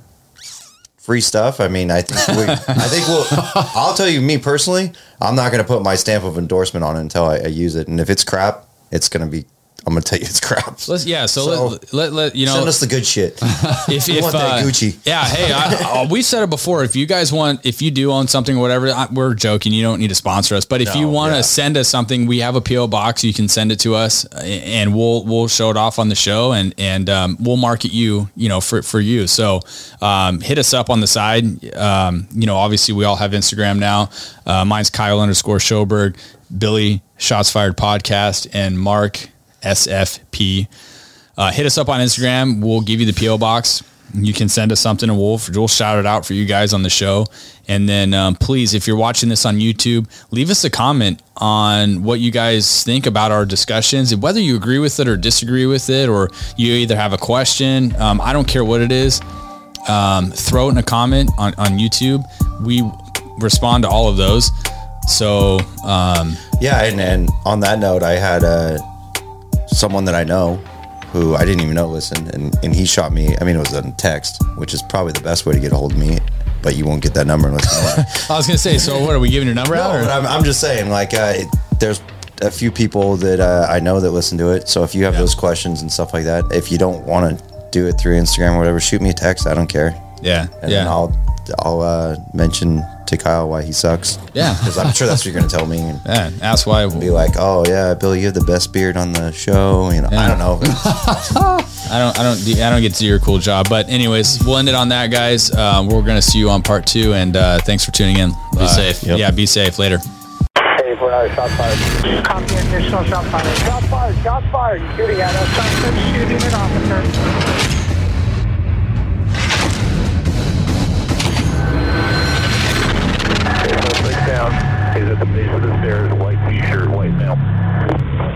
free stuff, I mean, I think we, I think we'll. (laughs) I'll tell you, me personally, I'm not going to put my stamp of endorsement on it until I, I use it, and if it's crap, it's going to be. I'm going to tell you it's crap. Let's yeah. So, So, let, let let you know Send us the good shit. (laughs) if we if want that uh, Gucci. yeah. Hey, I, I, we said it before. If you guys want, if you do own something or whatever, I, we're joking. You don't need to sponsor us. But if No, you want to yeah. send us something, we have a PO box. You can send it to us, uh, and we'll we'll show it off on the show, and and um, we'll market you, you know, for for you. So um, hit us up on the side. Um, you know, obviously we all have Instagram now. Uh, mine's Kyle underscore Schoberg, Billy Shots Fired Podcast, and Mark SFP. Uh, hit us up on Instagram. We'll give you the PO box. you can send us something and we'll, we'll shout it out for you guys on the show. And then um, please, if you're watching this on YouTube, leave us a comment on what you guys think about our discussions, whether you agree with it or disagree with it, or you either have a question. Um, I don't care what it is. Um, throw it in a comment on, on YouTube. We respond to all of those. So um, Yeah, and, and on that note, I had uh, someone that I know who I didn't even know listened, and, and he shot me. I mean, it was a text, which is probably the best way to get a hold of me, but you won't get that number unless you. (laughs) I was gonna say, so what are we giving your number out? Or? but I'm, I'm just saying, like, uh, it, there's a few people that uh, I know that listen to it. So if you have those questions and stuff like that, if you don't want to do it through Instagram or whatever, shoot me a text. I don't care. Yeah, And yeah. then I'll I'll uh, mention to Kyle why he sucks. Yeah. (laughs) because I'm sure that's what you're gonna tell me. And, (laughs) yeah, ask why. be like, oh yeah, Billy, you have the best beard on the show. You know, Yeah. I don't know. (laughs) I don't, I don't, I don't get to do your cool job. But anyways, we'll end it on that, guys. Uh, we're gonna see you on part two, and uh, thanks for tuning in. Be Uh, safe. Yep. Yeah, be safe. Later. Hey, for another shot fired. Copy additional shot fired. Shot fired. Shot fired. Shooting at us. Suspect shooting an officer. down is at the base of the stairs, white t-shirt, white male.